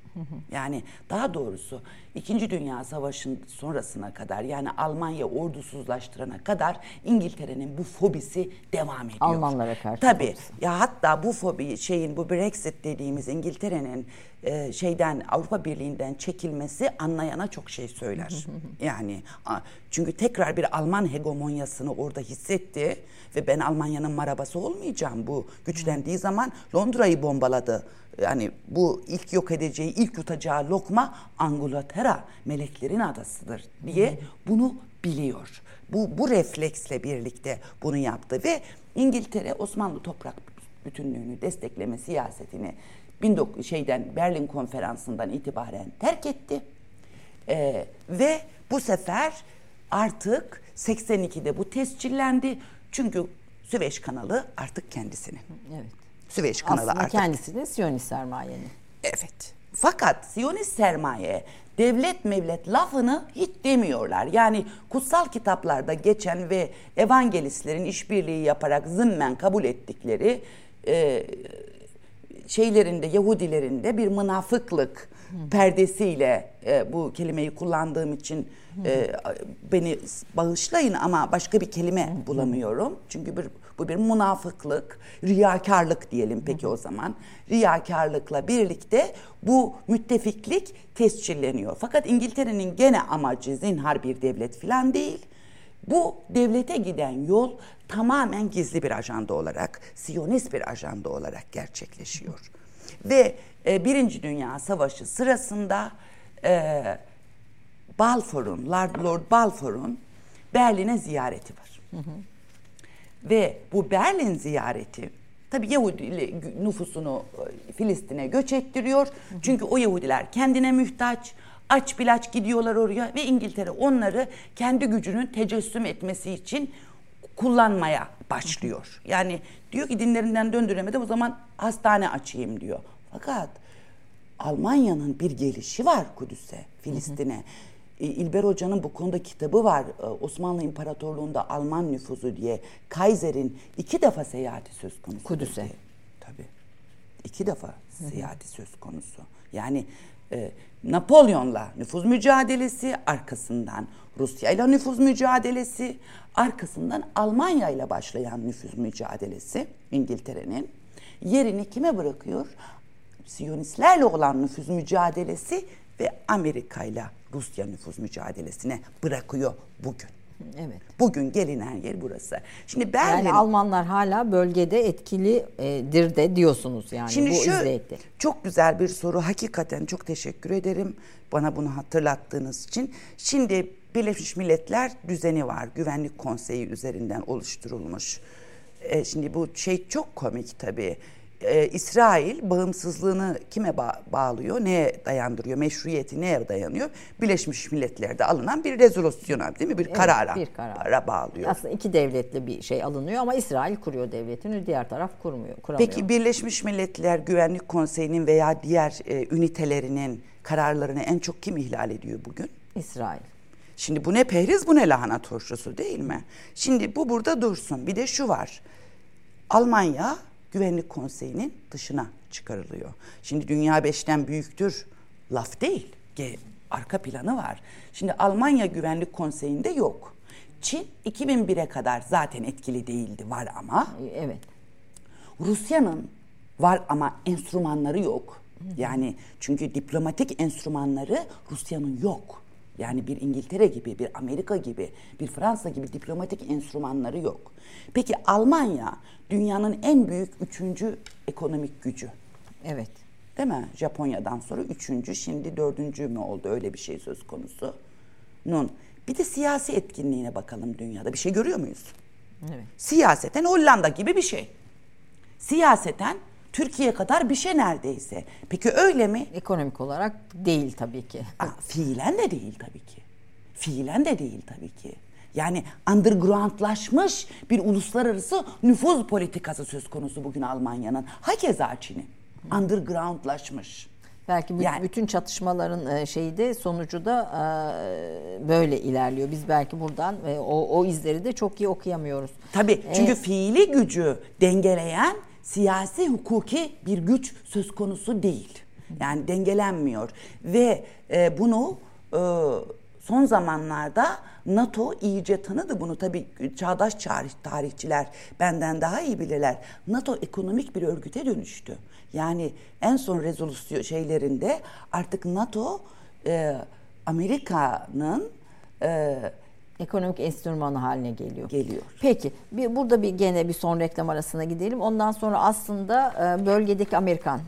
[SPEAKER 2] Yani daha doğrusu İkinci Dünya Savaşı'nın sonrasına kadar yani Almanya ordusuzlaştırana kadar İngiltere'nin bu fobisi devam ediyor.
[SPEAKER 1] Almanlara karşı.
[SPEAKER 2] Tabii. Fobisi. Ya hatta bu fobi şeyin bu Brexit dediğimiz İngiltere'nin e, şeyden Avrupa Birliği'nden çekilmesi anlayana çok şey söyler. yani çünkü tekrar bir Alman hegemonyasını orada hissetti ve ben Almanya'nın marabası olmayacağım bu güçlendiği zaman Londra'yı bombaladı yani bu ilk yok edeceği, ilk yutacağı lokma Angulaterra, meleklerin adasıdır diye bunu biliyor. Bu, bu refleksle birlikte bunu yaptı ve İngiltere Osmanlı toprak bütünlüğünü destekleme siyasetini 19 şeyden Berlin konferansından itibaren terk etti. Ee, ve bu sefer artık 82'de bu tescillendi. Çünkü Süveyş kanalı artık kendisinin. Evet. Süveyş kanalı
[SPEAKER 1] Aslında
[SPEAKER 2] artık.
[SPEAKER 1] kendisi de Siyonist sermayenin.
[SPEAKER 2] Evet. Fakat Siyonist sermaye devlet mevlet lafını hiç demiyorlar. Yani kutsal kitaplarda geçen ve evangelistlerin işbirliği yaparak zımmen kabul ettikleri e, şeylerinde Yahudilerinde bir münafıklık perdesiyle e, bu kelimeyi kullandığım için e, beni bağışlayın ama başka bir kelime bulamıyorum. Çünkü bir, bu bir münafıklık, riyakarlık diyelim peki o zaman. Riyakarlıkla birlikte bu müttefiklik tescilleniyor. Fakat İngiltere'nin gene amacı zinhar bir devlet falan değil. Bu devlete giden yol tamamen gizli bir ajanda olarak, siyonist bir ajanda olarak gerçekleşiyor. Ve e, Birinci Dünya Savaşı sırasında e, Balfour'un, Lord, Lord Balfour'un Berlin'e ziyareti var. Ve bu Berlin ziyareti tabi Yahudi nüfusunu e, Filistin'e göç ettiriyor. Çünkü o Yahudiler kendine muhtaç, aç bilaç gidiyorlar oraya ve İngiltere onları kendi gücünün tecessüm etmesi için kullanmaya başlıyor. Yani diyor ki dinlerinden döndüremedim o zaman hastane açayım diyor. Fakat Almanya'nın bir gelişi var Kudüs'e, Filistin'e. E, İlber Hoca'nın bu konuda kitabı var. E, Osmanlı İmparatorluğu'nda Alman nüfuzu diye. Kaiser'in iki defa seyahati söz konusu.
[SPEAKER 1] Kudüs'e.
[SPEAKER 2] Tabii. İki defa seyahati söz konusu. Yani e, Napolyon'la nüfuz mücadelesi, arkasından Rusya ile nüfuz mücadelesi, arkasından Almanya ile başlayan nüfuz mücadelesi İngiltere'nin yerini kime bırakıyor? Siyonistlerle olan nüfuz mücadelesi ve Amerika ile Rusya nüfuz mücadelesine bırakıyor bugün.
[SPEAKER 1] Evet.
[SPEAKER 2] Bugün gelinen yer burası.
[SPEAKER 1] Şimdi Berlin... Yani Almanlar hala bölgede etkilidir de diyorsunuz yani Şimdi bu şu.
[SPEAKER 2] Çok güzel bir soru. Hakikaten çok teşekkür ederim bana bunu hatırlattığınız için. Şimdi Birleşmiş Milletler düzeni var. Güvenlik Konseyi üzerinden oluşturulmuş. E, şimdi bu şey çok komik tabii e, İsrail bağımsızlığını kime ba- bağlıyor, neye dayandırıyor, meşruiyeti neye dayanıyor? Birleşmiş Milletler'de alınan bir rezolüsyona değil mi? Bir evet, karara bir karar. bağlıyor.
[SPEAKER 1] Aslında iki devletli bir şey alınıyor ama İsrail kuruyor devletini, diğer taraf kurmuyor. Kuramıyor.
[SPEAKER 2] Peki Birleşmiş Milletler Güvenlik Konseyi'nin veya diğer e, ünitelerinin kararlarını en çok kim ihlal ediyor bugün?
[SPEAKER 1] İsrail.
[SPEAKER 2] Şimdi bu ne pehriz bu ne lahana turşusu değil mi? Şimdi bu burada dursun. Bir de şu var. Almanya Güvenlik Konseyi'nin dışına çıkarılıyor. Şimdi dünya beşten büyüktür laf değil. Arka planı var. Şimdi Almanya Güvenlik Konseyi'nde yok. Çin 2001'e kadar zaten etkili değildi var ama.
[SPEAKER 1] Evet.
[SPEAKER 2] Rusya'nın var ama enstrümanları yok. Yani çünkü diplomatik enstrümanları Rusya'nın yok. Yani bir İngiltere gibi, bir Amerika gibi, bir Fransa gibi diplomatik enstrümanları yok. Peki Almanya dünyanın en büyük üçüncü ekonomik gücü.
[SPEAKER 1] Evet.
[SPEAKER 2] Değil mi? Japonya'dan sonra üçüncü, şimdi dördüncü mü oldu öyle bir şey söz konusu. Nun. Bir de siyasi etkinliğine bakalım dünyada. Bir şey görüyor muyuz?
[SPEAKER 1] Evet.
[SPEAKER 2] Siyaseten Hollanda gibi bir şey. Siyaseten Türkiye kadar bir şey neredeyse. Peki öyle mi?
[SPEAKER 1] Ekonomik olarak değil tabii ki.
[SPEAKER 2] Aa, fiilen de değil tabii ki. Fiilen de değil tabii ki. Yani undergroundlaşmış bir uluslararası nüfuz politikası söz konusu bugün Almanya'nın. Hakeza Çin'in. Undergroundlaşmış.
[SPEAKER 1] Belki yani, bütün çatışmaların e, şeyi de sonucu da e, böyle ilerliyor. Biz belki buradan e, o, o izleri de çok iyi okuyamıyoruz.
[SPEAKER 2] Tabii çünkü ee, fiili gücü dengeleyen siyasi hukuki bir güç söz konusu değil. Yani dengelenmiyor ve e, bunu e, son zamanlarda NATO iyice tanıdı bunu tabii çağdaş tarih, tarihçiler benden daha iyi bilirler. NATO ekonomik bir örgüte dönüştü. Yani en son rezolüsyon şeylerinde artık NATO e, Amerika'nın e,
[SPEAKER 1] ekonomik enstrümanı haline geliyor.
[SPEAKER 2] Geliyor.
[SPEAKER 1] Peki bir, burada bir gene bir son reklam arasına gidelim. Ondan sonra aslında e, bölgedeki Amerikan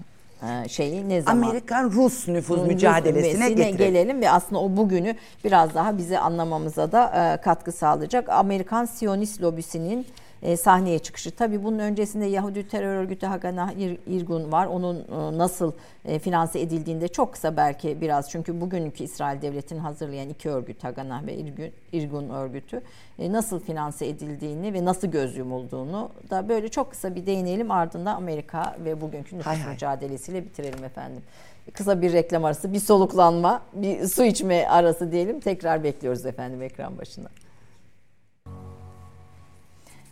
[SPEAKER 1] e, şeyi ne zaman?
[SPEAKER 2] Amerikan-Rus nüfuz Rus mücadelesine getirelim.
[SPEAKER 1] gelelim ve aslında o bugünü biraz daha bize anlamamıza da e, katkı sağlayacak. Amerikan Siyonist lobisinin e, sahneye çıkışı. Tabii bunun öncesinde Yahudi terör örgütü Haganah İrgun var. Onun e, nasıl e, finanse edildiğinde çok kısa belki biraz çünkü bugünkü İsrail devletinin hazırlayan iki örgüt Haganah ve İrgun, İrgun örgütü e, nasıl finanse edildiğini ve nasıl göz yumulduğunu da böyle çok kısa bir değinelim ardından Amerika ve bugünkü nüfus hay mücadelesiyle bitirelim efendim. Kısa bir reklam arası, bir soluklanma, bir su içme arası diyelim. Tekrar bekliyoruz efendim ekran başına.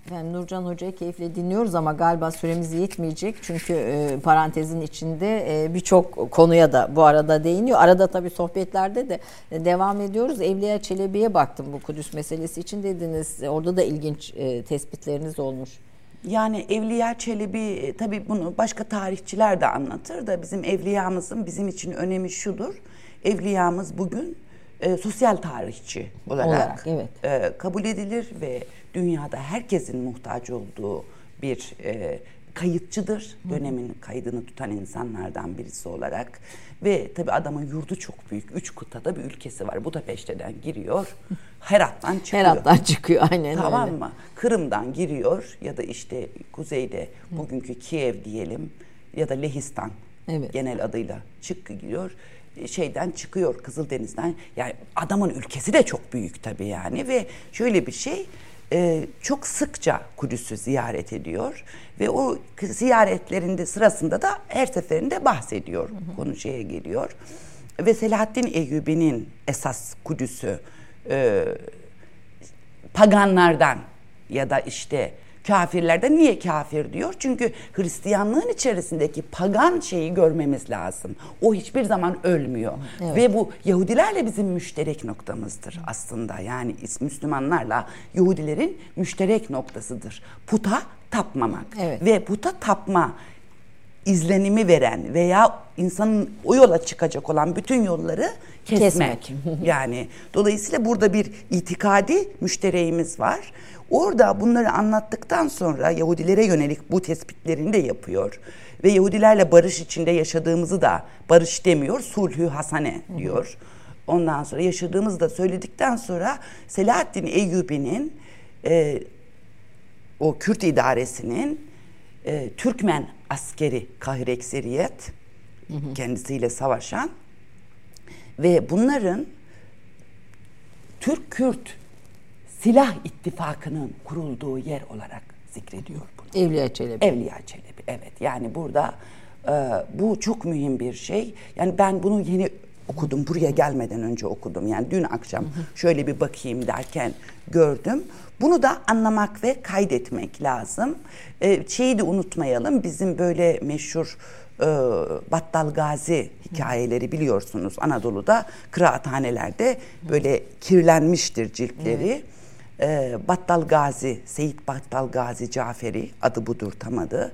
[SPEAKER 1] Efendim Nurcan Hoca'yı keyifle dinliyoruz ama galiba süremiz yetmeyecek. Çünkü e, parantezin içinde e, birçok konuya da bu arada değiniyor. Arada tabii sohbetlerde de e, devam ediyoruz. Evliya Çelebi'ye baktım bu Kudüs meselesi için dediniz. Orada da ilginç e, tespitleriniz olmuş.
[SPEAKER 2] Yani Evliya Çelebi e, tabii bunu başka tarihçiler de anlatır da bizim evliyamızın bizim için önemi şudur. Evliyamız bugün e, sosyal tarihçi olarak,
[SPEAKER 1] Olarak, evet.
[SPEAKER 2] e, kabul edilir ve dünyada herkesin muhtaç olduğu bir e, kayıtçıdır. Dönemin kaydını tutan insanlardan birisi olarak. Ve tabii adamın yurdu çok büyük. Üç kıtada bir ülkesi var. Budapeşte'den giriyor. Herat'tan çıkıyor.
[SPEAKER 1] Herat'tan çıkıyor aynen
[SPEAKER 2] Tamam
[SPEAKER 1] öyle.
[SPEAKER 2] mı? Kırım'dan giriyor ya da işte kuzeyde bugünkü Kiev diyelim ya da Lehistan
[SPEAKER 1] Evet.
[SPEAKER 2] genel adıyla çıkıyor şeyden çıkıyor Kızıldeniz'den yani adamın ülkesi de çok büyük tabii yani ve şöyle bir şey e, çok sıkça Kudüs'ü ziyaret ediyor ve o ziyaretlerinde sırasında da her seferinde bahsediyor konu şeye geliyor. Ve Selahaddin Eyyubi'nin esas Kudüs'ü e, paganlardan ya da işte kafirlerden niye kafir diyor? Çünkü Hristiyanlığın içerisindeki pagan şeyi görmemiz lazım. O hiçbir zaman ölmüyor. Ve bu Yahudilerle bizim müşterek noktamızdır aslında. Yani Müslümanlarla Yahudilerin müşterek noktasıdır. Puta tapmamak.
[SPEAKER 1] Evet.
[SPEAKER 2] Ve puta tapma izlenimi veren veya insanın o yola çıkacak olan bütün yolları kesmek.
[SPEAKER 1] Kesmek.
[SPEAKER 2] yani dolayısıyla burada bir itikadi müştereğimiz var. Orada bunları anlattıktan sonra Yahudilere yönelik bu tespitlerini de yapıyor. Ve Yahudilerle barış içinde yaşadığımızı da barış demiyor, sulhü hasane diyor. Ondan sonra yaşadığımızı da söyledikten sonra Selahaddin Eyyubi'nin e, o Kürt idaresinin e, Türkmen askeri kahir ekseriyet kendisiyle savaşan ve bunların Türk-Kürt silah ittifakının kurulduğu yer olarak zikrediyor bunu.
[SPEAKER 1] Evliya Çelebi.
[SPEAKER 2] Evliya Çelebi evet yani burada e, bu çok mühim bir şey. Yani ben bunu yeni okudum buraya gelmeden önce okudum. Yani dün akşam şöyle bir bakayım derken gördüm. Bunu da anlamak ve kaydetmek lazım. E, şeyi de unutmayalım bizim böyle meşhur e, Battal Gazi hikayeleri biliyorsunuz Anadolu'da kıraathanelerde böyle kirlenmiştir ciltleri. Ee, Battal Gazi, Seyit Battal Gazi Caferi adı budur tam adı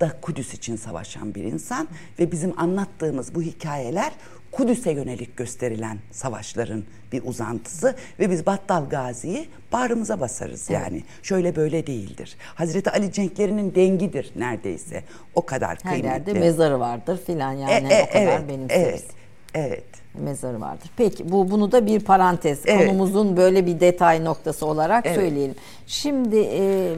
[SPEAKER 2] da Kudüs için savaşan bir insan ve bizim anlattığımız bu hikayeler Kudüs'e yönelik gösterilen savaşların bir uzantısı ve biz Battal Gazi'yi bağrımıza basarız yani. Şöyle böyle değildir. Hazreti Ali cenklerinin dengidir neredeyse. O kadar
[SPEAKER 1] Her
[SPEAKER 2] kıymetli.
[SPEAKER 1] yerde mezarı vardır filan yani
[SPEAKER 2] E, e,
[SPEAKER 1] o kadar
[SPEAKER 2] evet,
[SPEAKER 1] benimseriz.
[SPEAKER 2] evet, evet.
[SPEAKER 1] Mezarı vardır. Peki bu bunu da bir parantez
[SPEAKER 2] Evet.
[SPEAKER 1] konumuzun böyle bir detay noktası olarak
[SPEAKER 2] Evet.
[SPEAKER 1] söyleyelim. Şimdi e,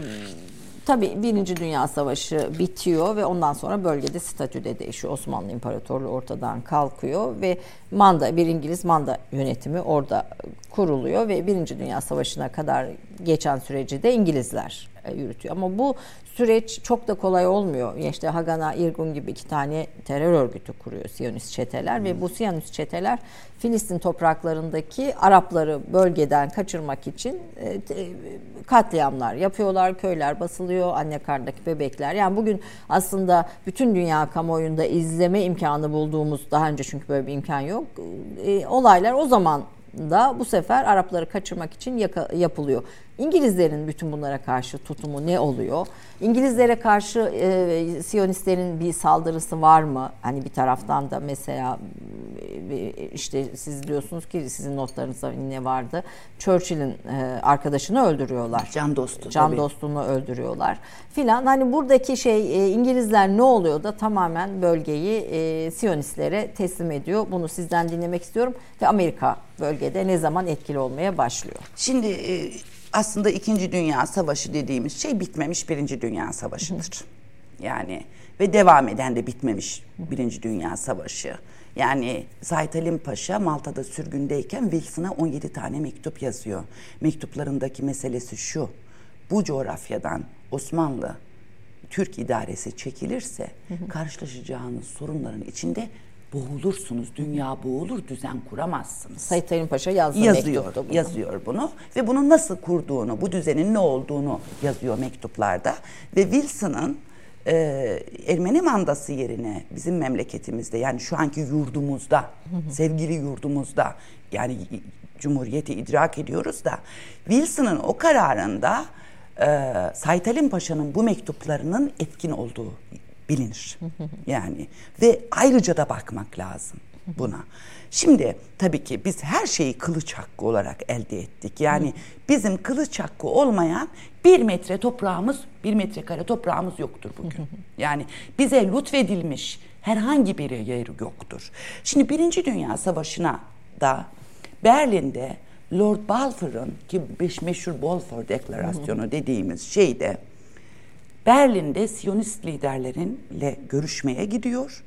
[SPEAKER 1] tabii Birinci Dünya Savaşı bitiyor ve ondan sonra bölgede statü de değişiyor. Osmanlı İmparatorluğu ortadan kalkıyor ve manda bir İngiliz manda yönetimi orada kuruluyor ve Birinci Dünya Savaşı'na kadar geçen süreci de İngilizler yürütüyor. Ama bu süreç çok da kolay olmuyor. İşte Hagana, Irgun gibi iki tane terör örgütü kuruyor Siyonist çeteler ve bu Siyonist çeteler Filistin topraklarındaki Arapları bölgeden kaçırmak için e, te- katliamlar yapıyorlar. Köyler basılıyor, anne karnındaki bebekler. Yani bugün aslında bütün dünya kamuoyunda izleme imkanı bulduğumuz daha önce çünkü böyle bir imkan yok. e, olaylar o zaman da bu sefer Arapları kaçırmak için yapılıyor. İngilizlerin bütün bunlara karşı tutumu ne oluyor? İngilizlere karşı e, Siyonistlerin bir saldırısı var mı? Hani bir taraftan da mesela e, işte siz diyorsunuz ki sizin notlarınızda ne vardı? Churchill'in e, arkadaşını öldürüyorlar.
[SPEAKER 2] Can dostu
[SPEAKER 1] Can
[SPEAKER 2] tabii.
[SPEAKER 1] dostunu öldürüyorlar filan. Hani buradaki şey e, İngilizler ne oluyor da tamamen bölgeyi e, Siyonistlere teslim ediyor. Bunu sizden dinlemek istiyorum ve Amerika bölgede ne zaman etkili olmaya başlıyor?
[SPEAKER 2] Şimdi e, aslında İkinci Dünya Savaşı dediğimiz şey bitmemiş Birinci Dünya Savaşı'dır. Yani ve devam eden de bitmemiş Birinci Dünya Savaşı. Yani Zahit Halim Paşa Malta'da sürgündeyken Wilson'a 17 tane mektup yazıyor. Mektuplarındaki meselesi şu. Bu coğrafyadan Osmanlı Türk idaresi çekilirse karşılaşacağınız sorunların içinde boğulursunuz. Dünya boğulur, düzen kuramazsınız.
[SPEAKER 1] Sayit Halim Paşa yazdı
[SPEAKER 2] yazıyor,
[SPEAKER 1] mektupta bunu.
[SPEAKER 2] yazıyor bunu ve bunu nasıl kurduğunu, bu düzenin ne olduğunu yazıyor mektuplarda ve Wilson'ın e, Ermeni mandası yerine bizim memleketimizde yani şu anki yurdumuzda, sevgili yurdumuzda yani Cumhuriyeti idrak ediyoruz da Wilson'ın o kararında e, Sait Halim Paşa'nın bu mektuplarının etkin olduğu bilinir. Yani ve ayrıca da bakmak lazım buna. Şimdi tabii ki biz her şeyi kılıç hakkı olarak elde ettik. Yani bizim kılıç hakkı olmayan bir metre toprağımız, bir metrekare toprağımız yoktur bugün. Yani bize lütfedilmiş herhangi bir yer yoktur. Şimdi Birinci Dünya Savaşı'na da Berlin'de Lord Balfour'un ki meşhur Balfour Deklarasyonu dediğimiz şeyde Berlin'de Siyonist liderlerinle görüşmeye gidiyor.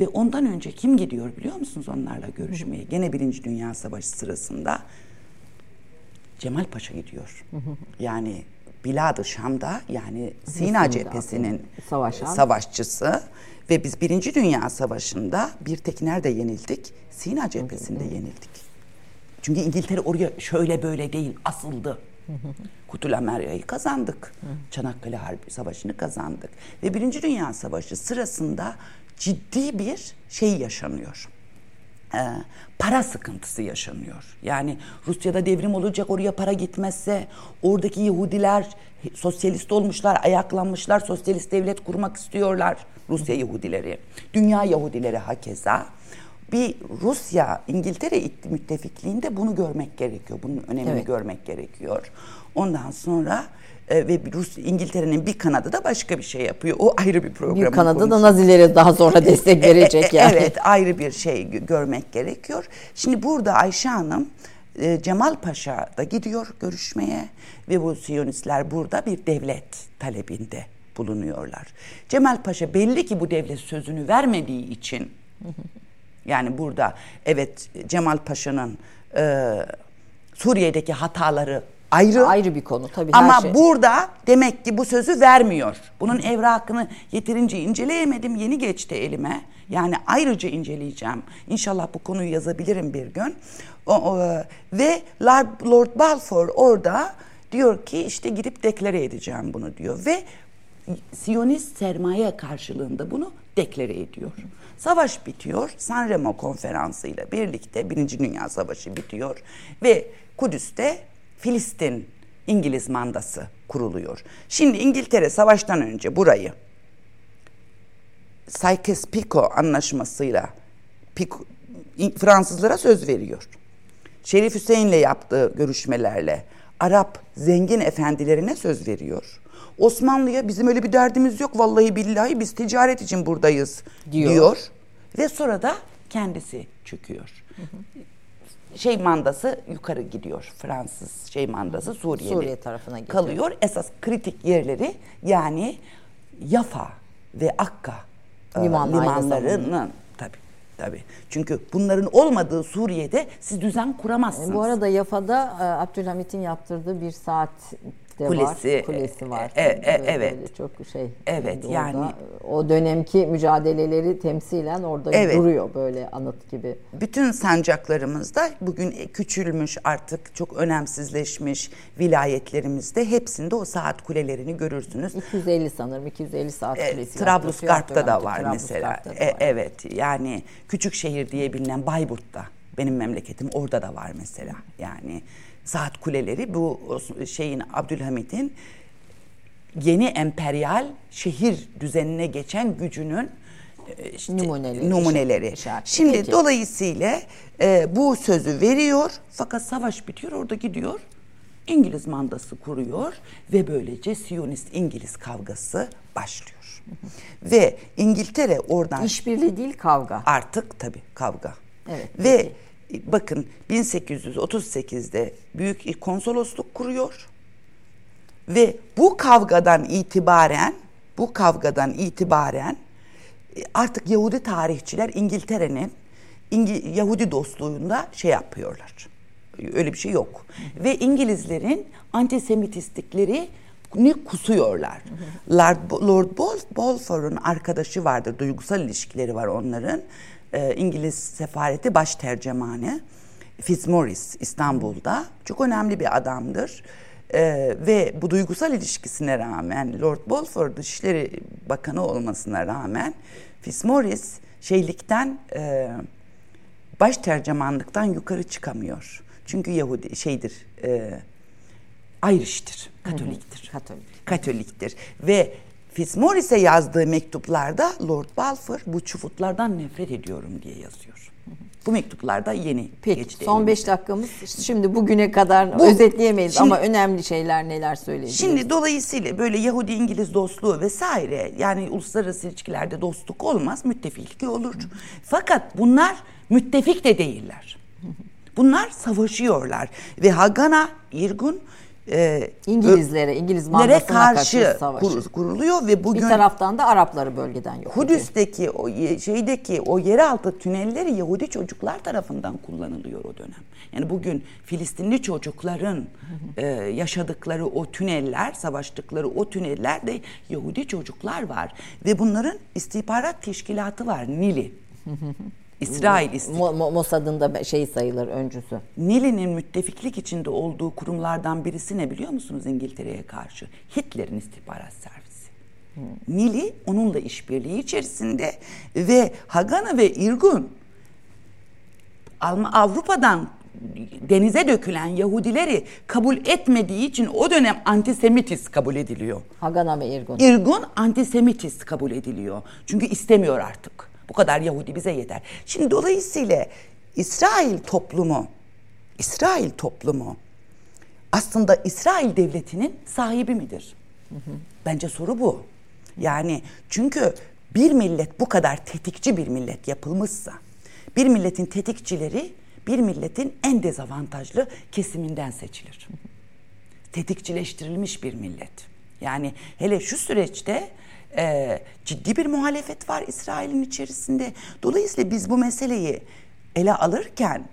[SPEAKER 2] Ve ondan önce kim gidiyor biliyor musunuz onlarla görüşmeye? Gene Birinci Dünya Savaşı sırasında Cemal Paşa gidiyor. Yani Bilad-ı Şam'da yani Sina cephesinin
[SPEAKER 1] Savaşan.
[SPEAKER 2] savaşçısı ve biz Birinci Dünya Savaşı'nda bir tek nerede yenildik? Sina cephesinde yenildik. Çünkü İngiltere oraya şöyle böyle değil asıldı. Kutulamerya'yı kazandık. Çanakkale Harbi Savaşı'nı kazandık. Ve Birinci Dünya Savaşı sırasında ciddi bir şey yaşanıyor. Ee, para sıkıntısı yaşanıyor. Yani Rusya'da devrim olacak oraya para gitmezse oradaki Yahudiler sosyalist olmuşlar, ayaklanmışlar, sosyalist devlet kurmak istiyorlar Rusya Yahudileri. Dünya Yahudileri hakeza bir Rusya İngiltere müttefikliğinde bunu görmek gerekiyor. Bunun önemini evet. görmek gerekiyor. Ondan sonra e, ve Rus İngiltere'nin bir kanadı da başka bir şey yapıyor. O ayrı bir program.
[SPEAKER 1] Bir kanadı da Nazilere daha sonra destek verecek yani.
[SPEAKER 2] Evet, ayrı bir şey görmek gerekiyor. Şimdi burada Ayşe Hanım e, Cemal Paşa da gidiyor görüşmeye ve bu Siyonistler burada bir devlet talebinde bulunuyorlar. Cemal Paşa belli ki bu devlet sözünü vermediği için yani burada evet Cemal Paşa'nın e, Suriye'deki hataları ayrı.
[SPEAKER 1] Ayrı bir konu tabii.
[SPEAKER 2] Ama şey. burada demek ki bu sözü vermiyor. Bunun evrakını yeterince inceleyemedim. Yeni geçti elime. Yani ayrıca inceleyeceğim. İnşallah bu konuyu yazabilirim bir gün. O, o, ve Lord Balfour orada diyor ki işte gidip deklare edeceğim bunu diyor. Ve Siyonist sermaye karşılığında bunu deklare ediyor. Savaş bitiyor. Sanremo konferansıyla birlikte Birinci Dünya Savaşı bitiyor ve Kudüs'te Filistin İngiliz mandası kuruluyor. Şimdi İngiltere savaştan önce burayı Sykes-Picot anlaşmasıyla Fransızlara söz veriyor. Şerif Hüseyin'le yaptığı görüşmelerle Arap zengin efendilerine söz veriyor. Osmanlı'ya bizim öyle bir derdimiz yok vallahi billahi biz ticaret için buradayız diyor. diyor. Ve sonra da kendisi çöküyor. Hı hı şey mandası yukarı gidiyor. Fransız şey mandası Suriye'de
[SPEAKER 1] Suriye tarafına gidiyor.
[SPEAKER 2] kalıyor. Esas kritik yerleri yani Yafa ve Akka e, Liman, limanlarının tabi tabi. Çünkü bunların olmadığı Suriye'de siz düzen kuramazsınız.
[SPEAKER 1] Bu arada Yafa'da e, Abdülhamit'in yaptırdığı bir saat de kulesi, var. Kulesi var.
[SPEAKER 2] E, e, evet. Böyle
[SPEAKER 1] çok şey.
[SPEAKER 2] Evet yani.
[SPEAKER 1] O dönemki mücadeleleri temsilen orada evet. duruyor böyle anıt gibi.
[SPEAKER 2] Bütün sancaklarımızda bugün küçülmüş artık çok önemsizleşmiş vilayetlerimizde hepsinde o saat kulelerini görürsünüz.
[SPEAKER 1] 250 sanırım 250 saat
[SPEAKER 2] e,
[SPEAKER 1] kulesi.
[SPEAKER 2] Trablusgarp'ta da var mesela. Da e, var. Evet yani küçük şehir diye bilinen Bayburt'ta benim memleketim orada da var mesela. Yani saat kuleleri bu şeyin Abdülhamit'in yeni emperyal şehir düzenine geçen gücünün
[SPEAKER 1] e, işte, numuneleri.
[SPEAKER 2] numuneleri. Şimdi Peki. dolayısıyla e, bu sözü veriyor fakat savaş bitiyor orada gidiyor. İngiliz mandası kuruyor ve böylece Siyonist İngiliz kavgası başlıyor. ve İngiltere oradan
[SPEAKER 1] işbirliği değil kavga.
[SPEAKER 2] Artık tabii kavga.
[SPEAKER 1] Evet.
[SPEAKER 2] Ve peki bakın 1838'de büyük konsolosluk kuruyor ve bu kavgadan itibaren bu kavgadan itibaren e, artık Yahudi tarihçiler İngiltere'nin İngi, Yahudi dostluğunda şey yapıyorlar. Öyle bir şey yok. Ve İngilizlerin antisemitistlikleri ni kusuyorlar. Lord, Lord Balfour'un arkadaşı vardır, duygusal ilişkileri var onların. E, İngiliz sefareti baş tercümanı Fitzmaurice İstanbul'da çok önemli bir adamdır. Ee, ve bu duygusal ilişkisine rağmen Lord Balfour Dışişleri Bakanı olmasına rağmen Fitzmaurice şeylikten e, baş tercümanlıktan yukarı çıkamıyor. Çünkü Yahudi şeydir e, Irish'tir, Katoliktir.
[SPEAKER 1] Katolik.
[SPEAKER 2] Katoliktir. Ve Fitzmaurice'e yazdığı mektuplarda Lord Balfour bu çufutlardan nefret ediyorum diye yazıyor. Bu mektuplarda yeni
[SPEAKER 1] Peki
[SPEAKER 2] geçti.
[SPEAKER 1] son
[SPEAKER 2] elimize.
[SPEAKER 1] 5 dakikamız şimdi bugüne kadar
[SPEAKER 2] Bu-
[SPEAKER 1] özetleyemeyiz
[SPEAKER 2] Şimdi-
[SPEAKER 1] ama önemli şeyler neler söyleyebiliriz?
[SPEAKER 2] Şimdi dolayısıyla böyle Yahudi-İngiliz dostluğu vesaire yani uluslararası ilişkilerde dostluk olmaz, müttefiklik olur. Fakat bunlar müttefik de değiller. Bunlar savaşıyorlar ve Hagana, İrgun e,
[SPEAKER 1] İngilizlere, İngiliz mandasına karşı,
[SPEAKER 2] karşı kur- kuruluyor ve
[SPEAKER 1] Bir
[SPEAKER 2] bugün
[SPEAKER 1] taraftan da Arapları bölgeden yok. ediyor.
[SPEAKER 2] Kudüs'teki o şeydeki o yeraltı tünelleri Yahudi çocuklar tarafından kullanılıyor o dönem. Yani bugün Filistinli çocukların e, yaşadıkları o tüneller, savaştıkları o tünellerde Yahudi çocuklar var ve bunların istihbarat teşkilatı var Nili. İsrail istihbarat.
[SPEAKER 1] Mo- Mo- Mossad'ın da şey sayılır öncüsü.
[SPEAKER 2] Nili'nin müttefiklik içinde olduğu kurumlardan birisi ne biliyor musunuz İngiltere'ye karşı? Hitler'in istihbarat servisi. Nili onunla işbirliği içerisinde ve Hagana ve Irgun Avrupa'dan denize dökülen Yahudileri kabul etmediği için o dönem antisemitist kabul ediliyor.
[SPEAKER 1] Hagana ve İrgun.
[SPEAKER 2] İrgun antisemitist kabul ediliyor. Çünkü istemiyor artık. Bu kadar Yahudi bize yeter. Şimdi dolayısıyla İsrail toplumu, İsrail toplumu aslında İsrail devletinin sahibi midir? Bence soru bu. Yani çünkü bir millet bu kadar tetikçi bir millet yapılmışsa, bir milletin tetikçileri bir milletin en dezavantajlı kesiminden seçilir tetikçileştirilmiş bir millet. Yani hele şu süreçte e, ciddi bir muhalefet var İsrail'in içerisinde. Dolayısıyla biz bu meseleyi ele alırken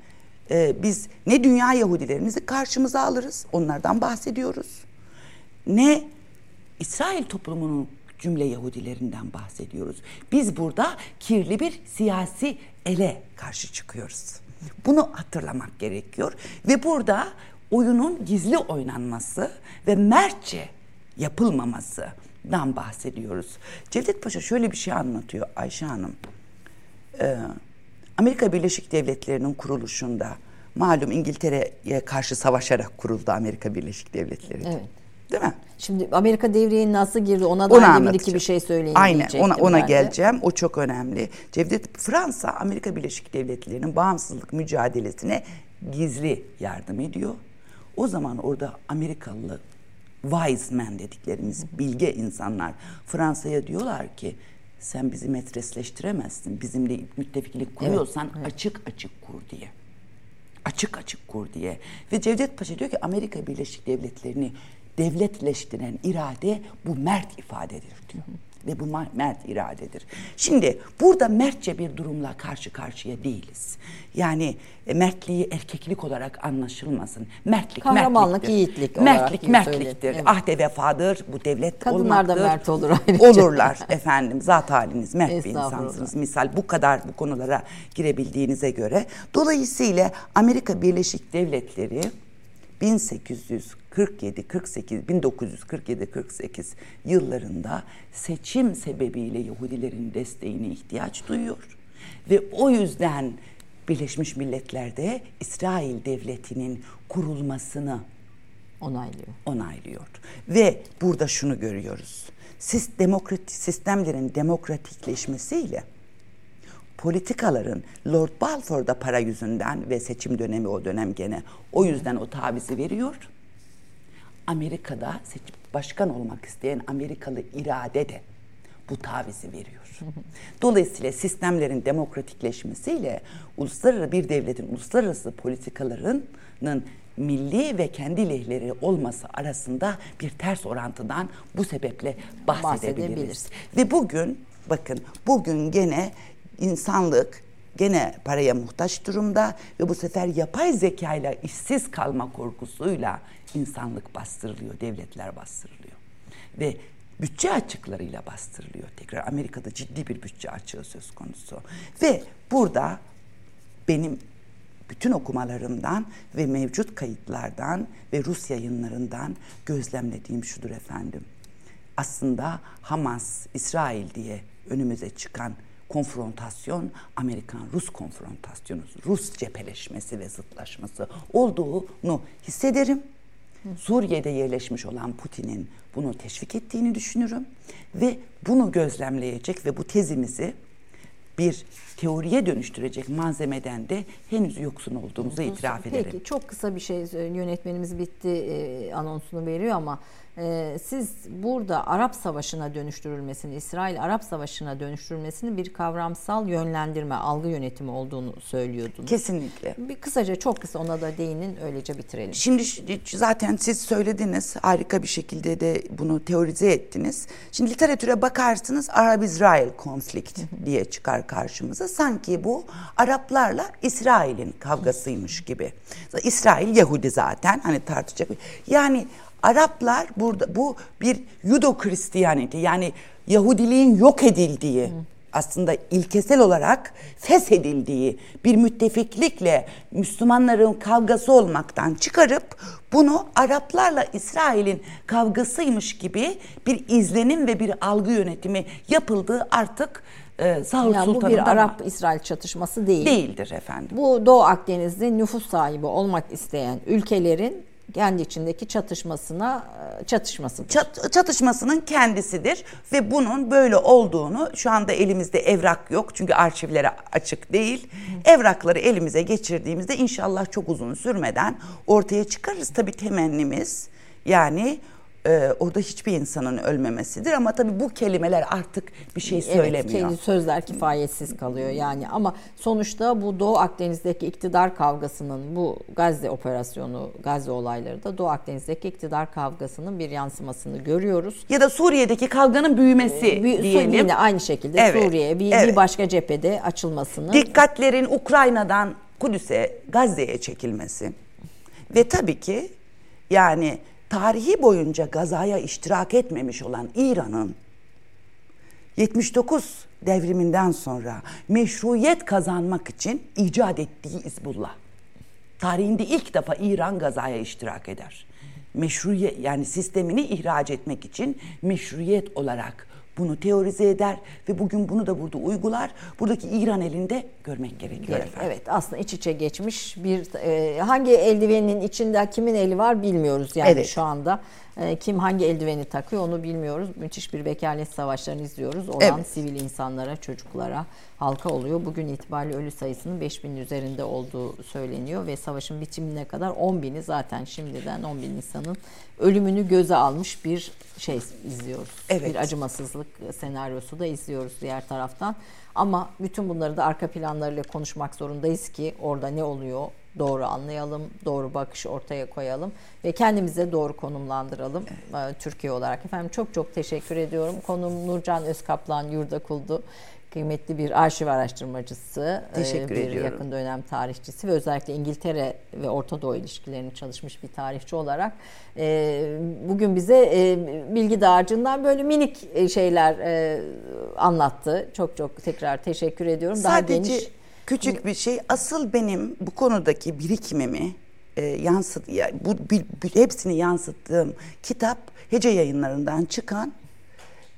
[SPEAKER 2] e, biz ne dünya Yahudilerimizi karşımıza alırız, onlardan bahsediyoruz. Ne İsrail toplumunun cümle Yahudilerinden bahsediyoruz. Biz burada kirli bir siyasi ele karşı çıkıyoruz. Bunu hatırlamak gerekiyor ve burada oyunun gizli oynanması ve mertçe yapılmamasından bahsediyoruz. Cevdet Paşa şöyle bir şey anlatıyor Ayşe Hanım. Ee, Amerika Birleşik Devletleri'nin kuruluşunda malum İngiltere'ye karşı savaşarak kuruldu Amerika Birleşik Devletleri.
[SPEAKER 1] Evet.
[SPEAKER 2] Değil mi?
[SPEAKER 1] Şimdi Amerika devreye nasıl girdi ona dair bir iki bir şey söyleyin
[SPEAKER 2] Aynen ona, ona geleceğim. O çok önemli. Cevdet Fransa Amerika Birleşik Devletleri'nin bağımsızlık mücadelesine gizli yardım ediyor. O zaman orada Amerikalı wise men dediklerimiz bilge insanlar Fransa'ya diyorlar ki sen bizi metresleştiremezsin. Bizimle müttefiklik kuruyorsan açık açık kur diye açık açık kur diye. Ve Cevdet Paşa diyor ki Amerika Birleşik Devletleri'ni devletleştiren irade bu mert ifadedir diyor. Ve bu mert iradedir. Şimdi burada mertçe bir durumla karşı karşıya değiliz. Yani e, mertliği erkeklik olarak anlaşılmasın. Mertlik
[SPEAKER 1] Kahramanlık,
[SPEAKER 2] mertliktir.
[SPEAKER 1] yiğitlik olarak
[SPEAKER 2] Mertlik mertliktir.
[SPEAKER 1] Evet.
[SPEAKER 2] Ahde vefadır. Bu devlet
[SPEAKER 1] Kadınlar da
[SPEAKER 2] olmaktır.
[SPEAKER 1] mert olur ayrıca.
[SPEAKER 2] Olurlar efendim. Zat haliniz mert bir insansınız misal bu kadar bu konulara girebildiğinize göre. Dolayısıyla Amerika Birleşik Devletleri 1847 48 1947 48 yıllarında seçim sebebiyle Yahudilerin desteğine ihtiyaç duyuyor ve o yüzden Birleşmiş Milletler'de İsrail devletinin kurulmasını
[SPEAKER 1] Onaylıyor.
[SPEAKER 2] onaylıyor. Ve burada şunu görüyoruz. Siz sistemlerin demokratikleşmesiyle politikaların Lord Balfour'da para yüzünden ve seçim dönemi o dönem gene o yüzden o tavizi veriyor. Amerika'da seçim, başkan olmak isteyen Amerikalı irade de bu tavizi veriyor. Dolayısıyla sistemlerin demokratikleşmesiyle uluslararası bir devletin uluslararası politikalarının milli ve kendi lehleri olması arasında bir ters orantıdan bu sebeple bahsedebiliriz.
[SPEAKER 1] Bahsedebiliriz.
[SPEAKER 2] Ve bugün bakın bugün gene insanlık gene paraya muhtaç durumda ve bu sefer yapay zekayla işsiz kalma korkusuyla insanlık bastırılıyor, devletler bastırılıyor. Ve bütçe açıklarıyla bastırılıyor tekrar. Amerika'da ciddi bir bütçe açığı söz konusu. Ve burada benim bütün okumalarımdan ve mevcut kayıtlardan ve Rus yayınlarından gözlemlediğim şudur efendim. Aslında Hamas, İsrail diye önümüze çıkan konfrontasyon Amerikan-Rus konfrontasyonu, Rus cepheleşmesi ve zıtlaşması olduğunu hissederim. Suriye'de yerleşmiş olan Putin'in bunu teşvik ettiğini düşünürüm ve bunu gözlemleyecek ve bu tezimizi bir teoriye dönüştürecek malzemeden de henüz yoksun olduğumuzu itiraf
[SPEAKER 1] Peki,
[SPEAKER 2] ederim.
[SPEAKER 1] Peki çok kısa bir şey yönetmenimiz bitti e, anonsunu veriyor ama e, siz burada Arap Savaşı'na dönüştürülmesini, İsrail-Arap Savaşı'na dönüştürülmesini bir kavramsal yönlendirme, algı yönetimi olduğunu söylüyordunuz.
[SPEAKER 2] Kesinlikle.
[SPEAKER 1] Bir kısaca çok kısa ona da değinin öylece bitirelim.
[SPEAKER 2] Şimdi zaten siz söylediniz harika bir şekilde de bunu teorize ettiniz. Şimdi literatüre bakarsınız Arab-İsrail konflikt diye çıkar karşımıza. Sanki bu Araplarla İsrail'in kavgasıymış gibi. İsrail Yahudi zaten hani tartışacak. Yani Araplar burada bu bir Judo Christianity yani Yahudiliğin yok edildiği aslında ilkesel olarak feshedildiği bir müttefiklikle Müslümanların kavgası olmaktan çıkarıp bunu Araplarla İsrail'in kavgasıymış gibi bir izlenim ve bir algı yönetimi yapıldığı artık e, Sağır
[SPEAKER 1] yani bu bir Arap-İsrail çatışması değil.
[SPEAKER 2] Değildir efendim.
[SPEAKER 1] Bu Doğu Akdeniz'de nüfus sahibi olmak isteyen ülkelerin kendi içindeki çatışmasına e, çatışmasıdır.
[SPEAKER 2] Çat, çatışmasının kendisidir ve bunun böyle olduğunu şu anda elimizde evrak yok çünkü arşivlere açık değil. Evrakları elimize geçirdiğimizde inşallah çok uzun sürmeden ortaya çıkarız. Tabii temennimiz yani e, orada hiçbir insanın ölmemesidir ama tabii bu kelimeler artık bir şey söylemiyor. Evet,
[SPEAKER 1] sözler kifayetsiz kalıyor yani ama sonuçta bu Doğu Akdeniz'deki iktidar kavgasının bu Gazze operasyonu, Gazze olayları da Doğu Akdeniz'deki iktidar kavgasının bir yansımasını görüyoruz.
[SPEAKER 2] Ya da Suriye'deki kavganın büyümesi ee, bir, diyelim. Yine
[SPEAKER 1] aynı şekilde evet, Suriye bir, evet. bir başka cephede açılmasını.
[SPEAKER 2] Dikkatlerin Ukrayna'dan Kudüs'e, Gazze'ye çekilmesi ve tabii ki yani tarihi boyunca gazaya iştirak etmemiş olan İran'ın 79 devriminden sonra meşruiyet kazanmak için icat ettiği İzbullah. Tarihinde ilk defa İran gazaya iştirak eder. Meşruiyet yani sistemini ihraç etmek için meşruiyet olarak bunu teorize eder ve bugün bunu da burada uygular. Buradaki İran elinde görmek gerekiyor evet, efendim.
[SPEAKER 1] Evet aslında iç içe geçmiş bir e, hangi eldivenin içinde kimin eli var bilmiyoruz yani evet. şu anda. E, kim hangi eldiveni takıyor onu bilmiyoruz. Müthiş bir vekalet savaşlarını izliyoruz. Olan evet. sivil insanlara, çocuklara halka oluyor. Bugün itibariyle ölü sayısının 5000'in üzerinde olduğu söyleniyor ve savaşın bitimine kadar 10 bini zaten şimdiden 10 bin insanın ölümünü göze almış bir şey izliyoruz. Evet. Bir acımasızlık senaryosu da izliyoruz diğer taraftan. Ama bütün bunları da arka planlarıyla konuşmak zorundayız ki orada ne oluyor doğru anlayalım, doğru bakış ortaya koyalım ve kendimize doğru konumlandıralım evet. Türkiye olarak. Efendim çok çok teşekkür ediyorum. Konum Nurcan Özkaplan Yurdakuldu kıymetli bir arşiv araştırmacısı, e, Teşekkür bir ediyorum. yakın dönem tarihçisi ve özellikle İngiltere ve Orta Doğu ilişkilerini çalışmış bir tarihçi olarak e, bugün bize e, bilgi dağarcığından böyle minik şeyler anlattı. Çok çok tekrar teşekkür ediyorum.
[SPEAKER 2] Sadece Daha geniş küçük bir şey. Asıl benim bu konudaki birikimimi yansıt yani bu hepsini yansıttığım kitap Hece yayınlarından çıkan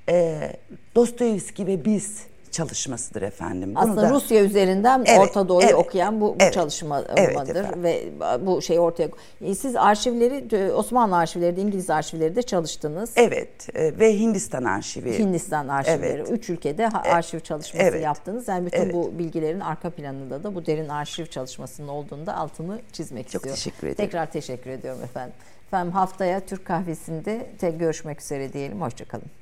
[SPEAKER 2] e, Dostoyevski ve biz çalışmasıdır efendim.
[SPEAKER 1] Bunu Aslında da, Rusya üzerinden evet, Orta Doğu'yu evet, okuyan bu, bu evet, çalışmadır evet ve bu şey ortaya e, siz arşivleri Osmanlı arşivleri de İngiliz arşivleri de çalıştınız.
[SPEAKER 2] Evet e, ve Hindistan arşivi.
[SPEAKER 1] Hindistan arşivleri. Evet. Üç ülkede arşiv çalışması evet. yaptınız. Yani bütün evet. bu bilgilerin arka planında da bu derin arşiv çalışmasının olduğunda altını çizmek Çok istiyorum. Çok teşekkür ederim. Tekrar teşekkür ediyorum efendim. Efendim haftaya Türk kahvesinde tek görüşmek üzere diyelim. Hoşçakalın.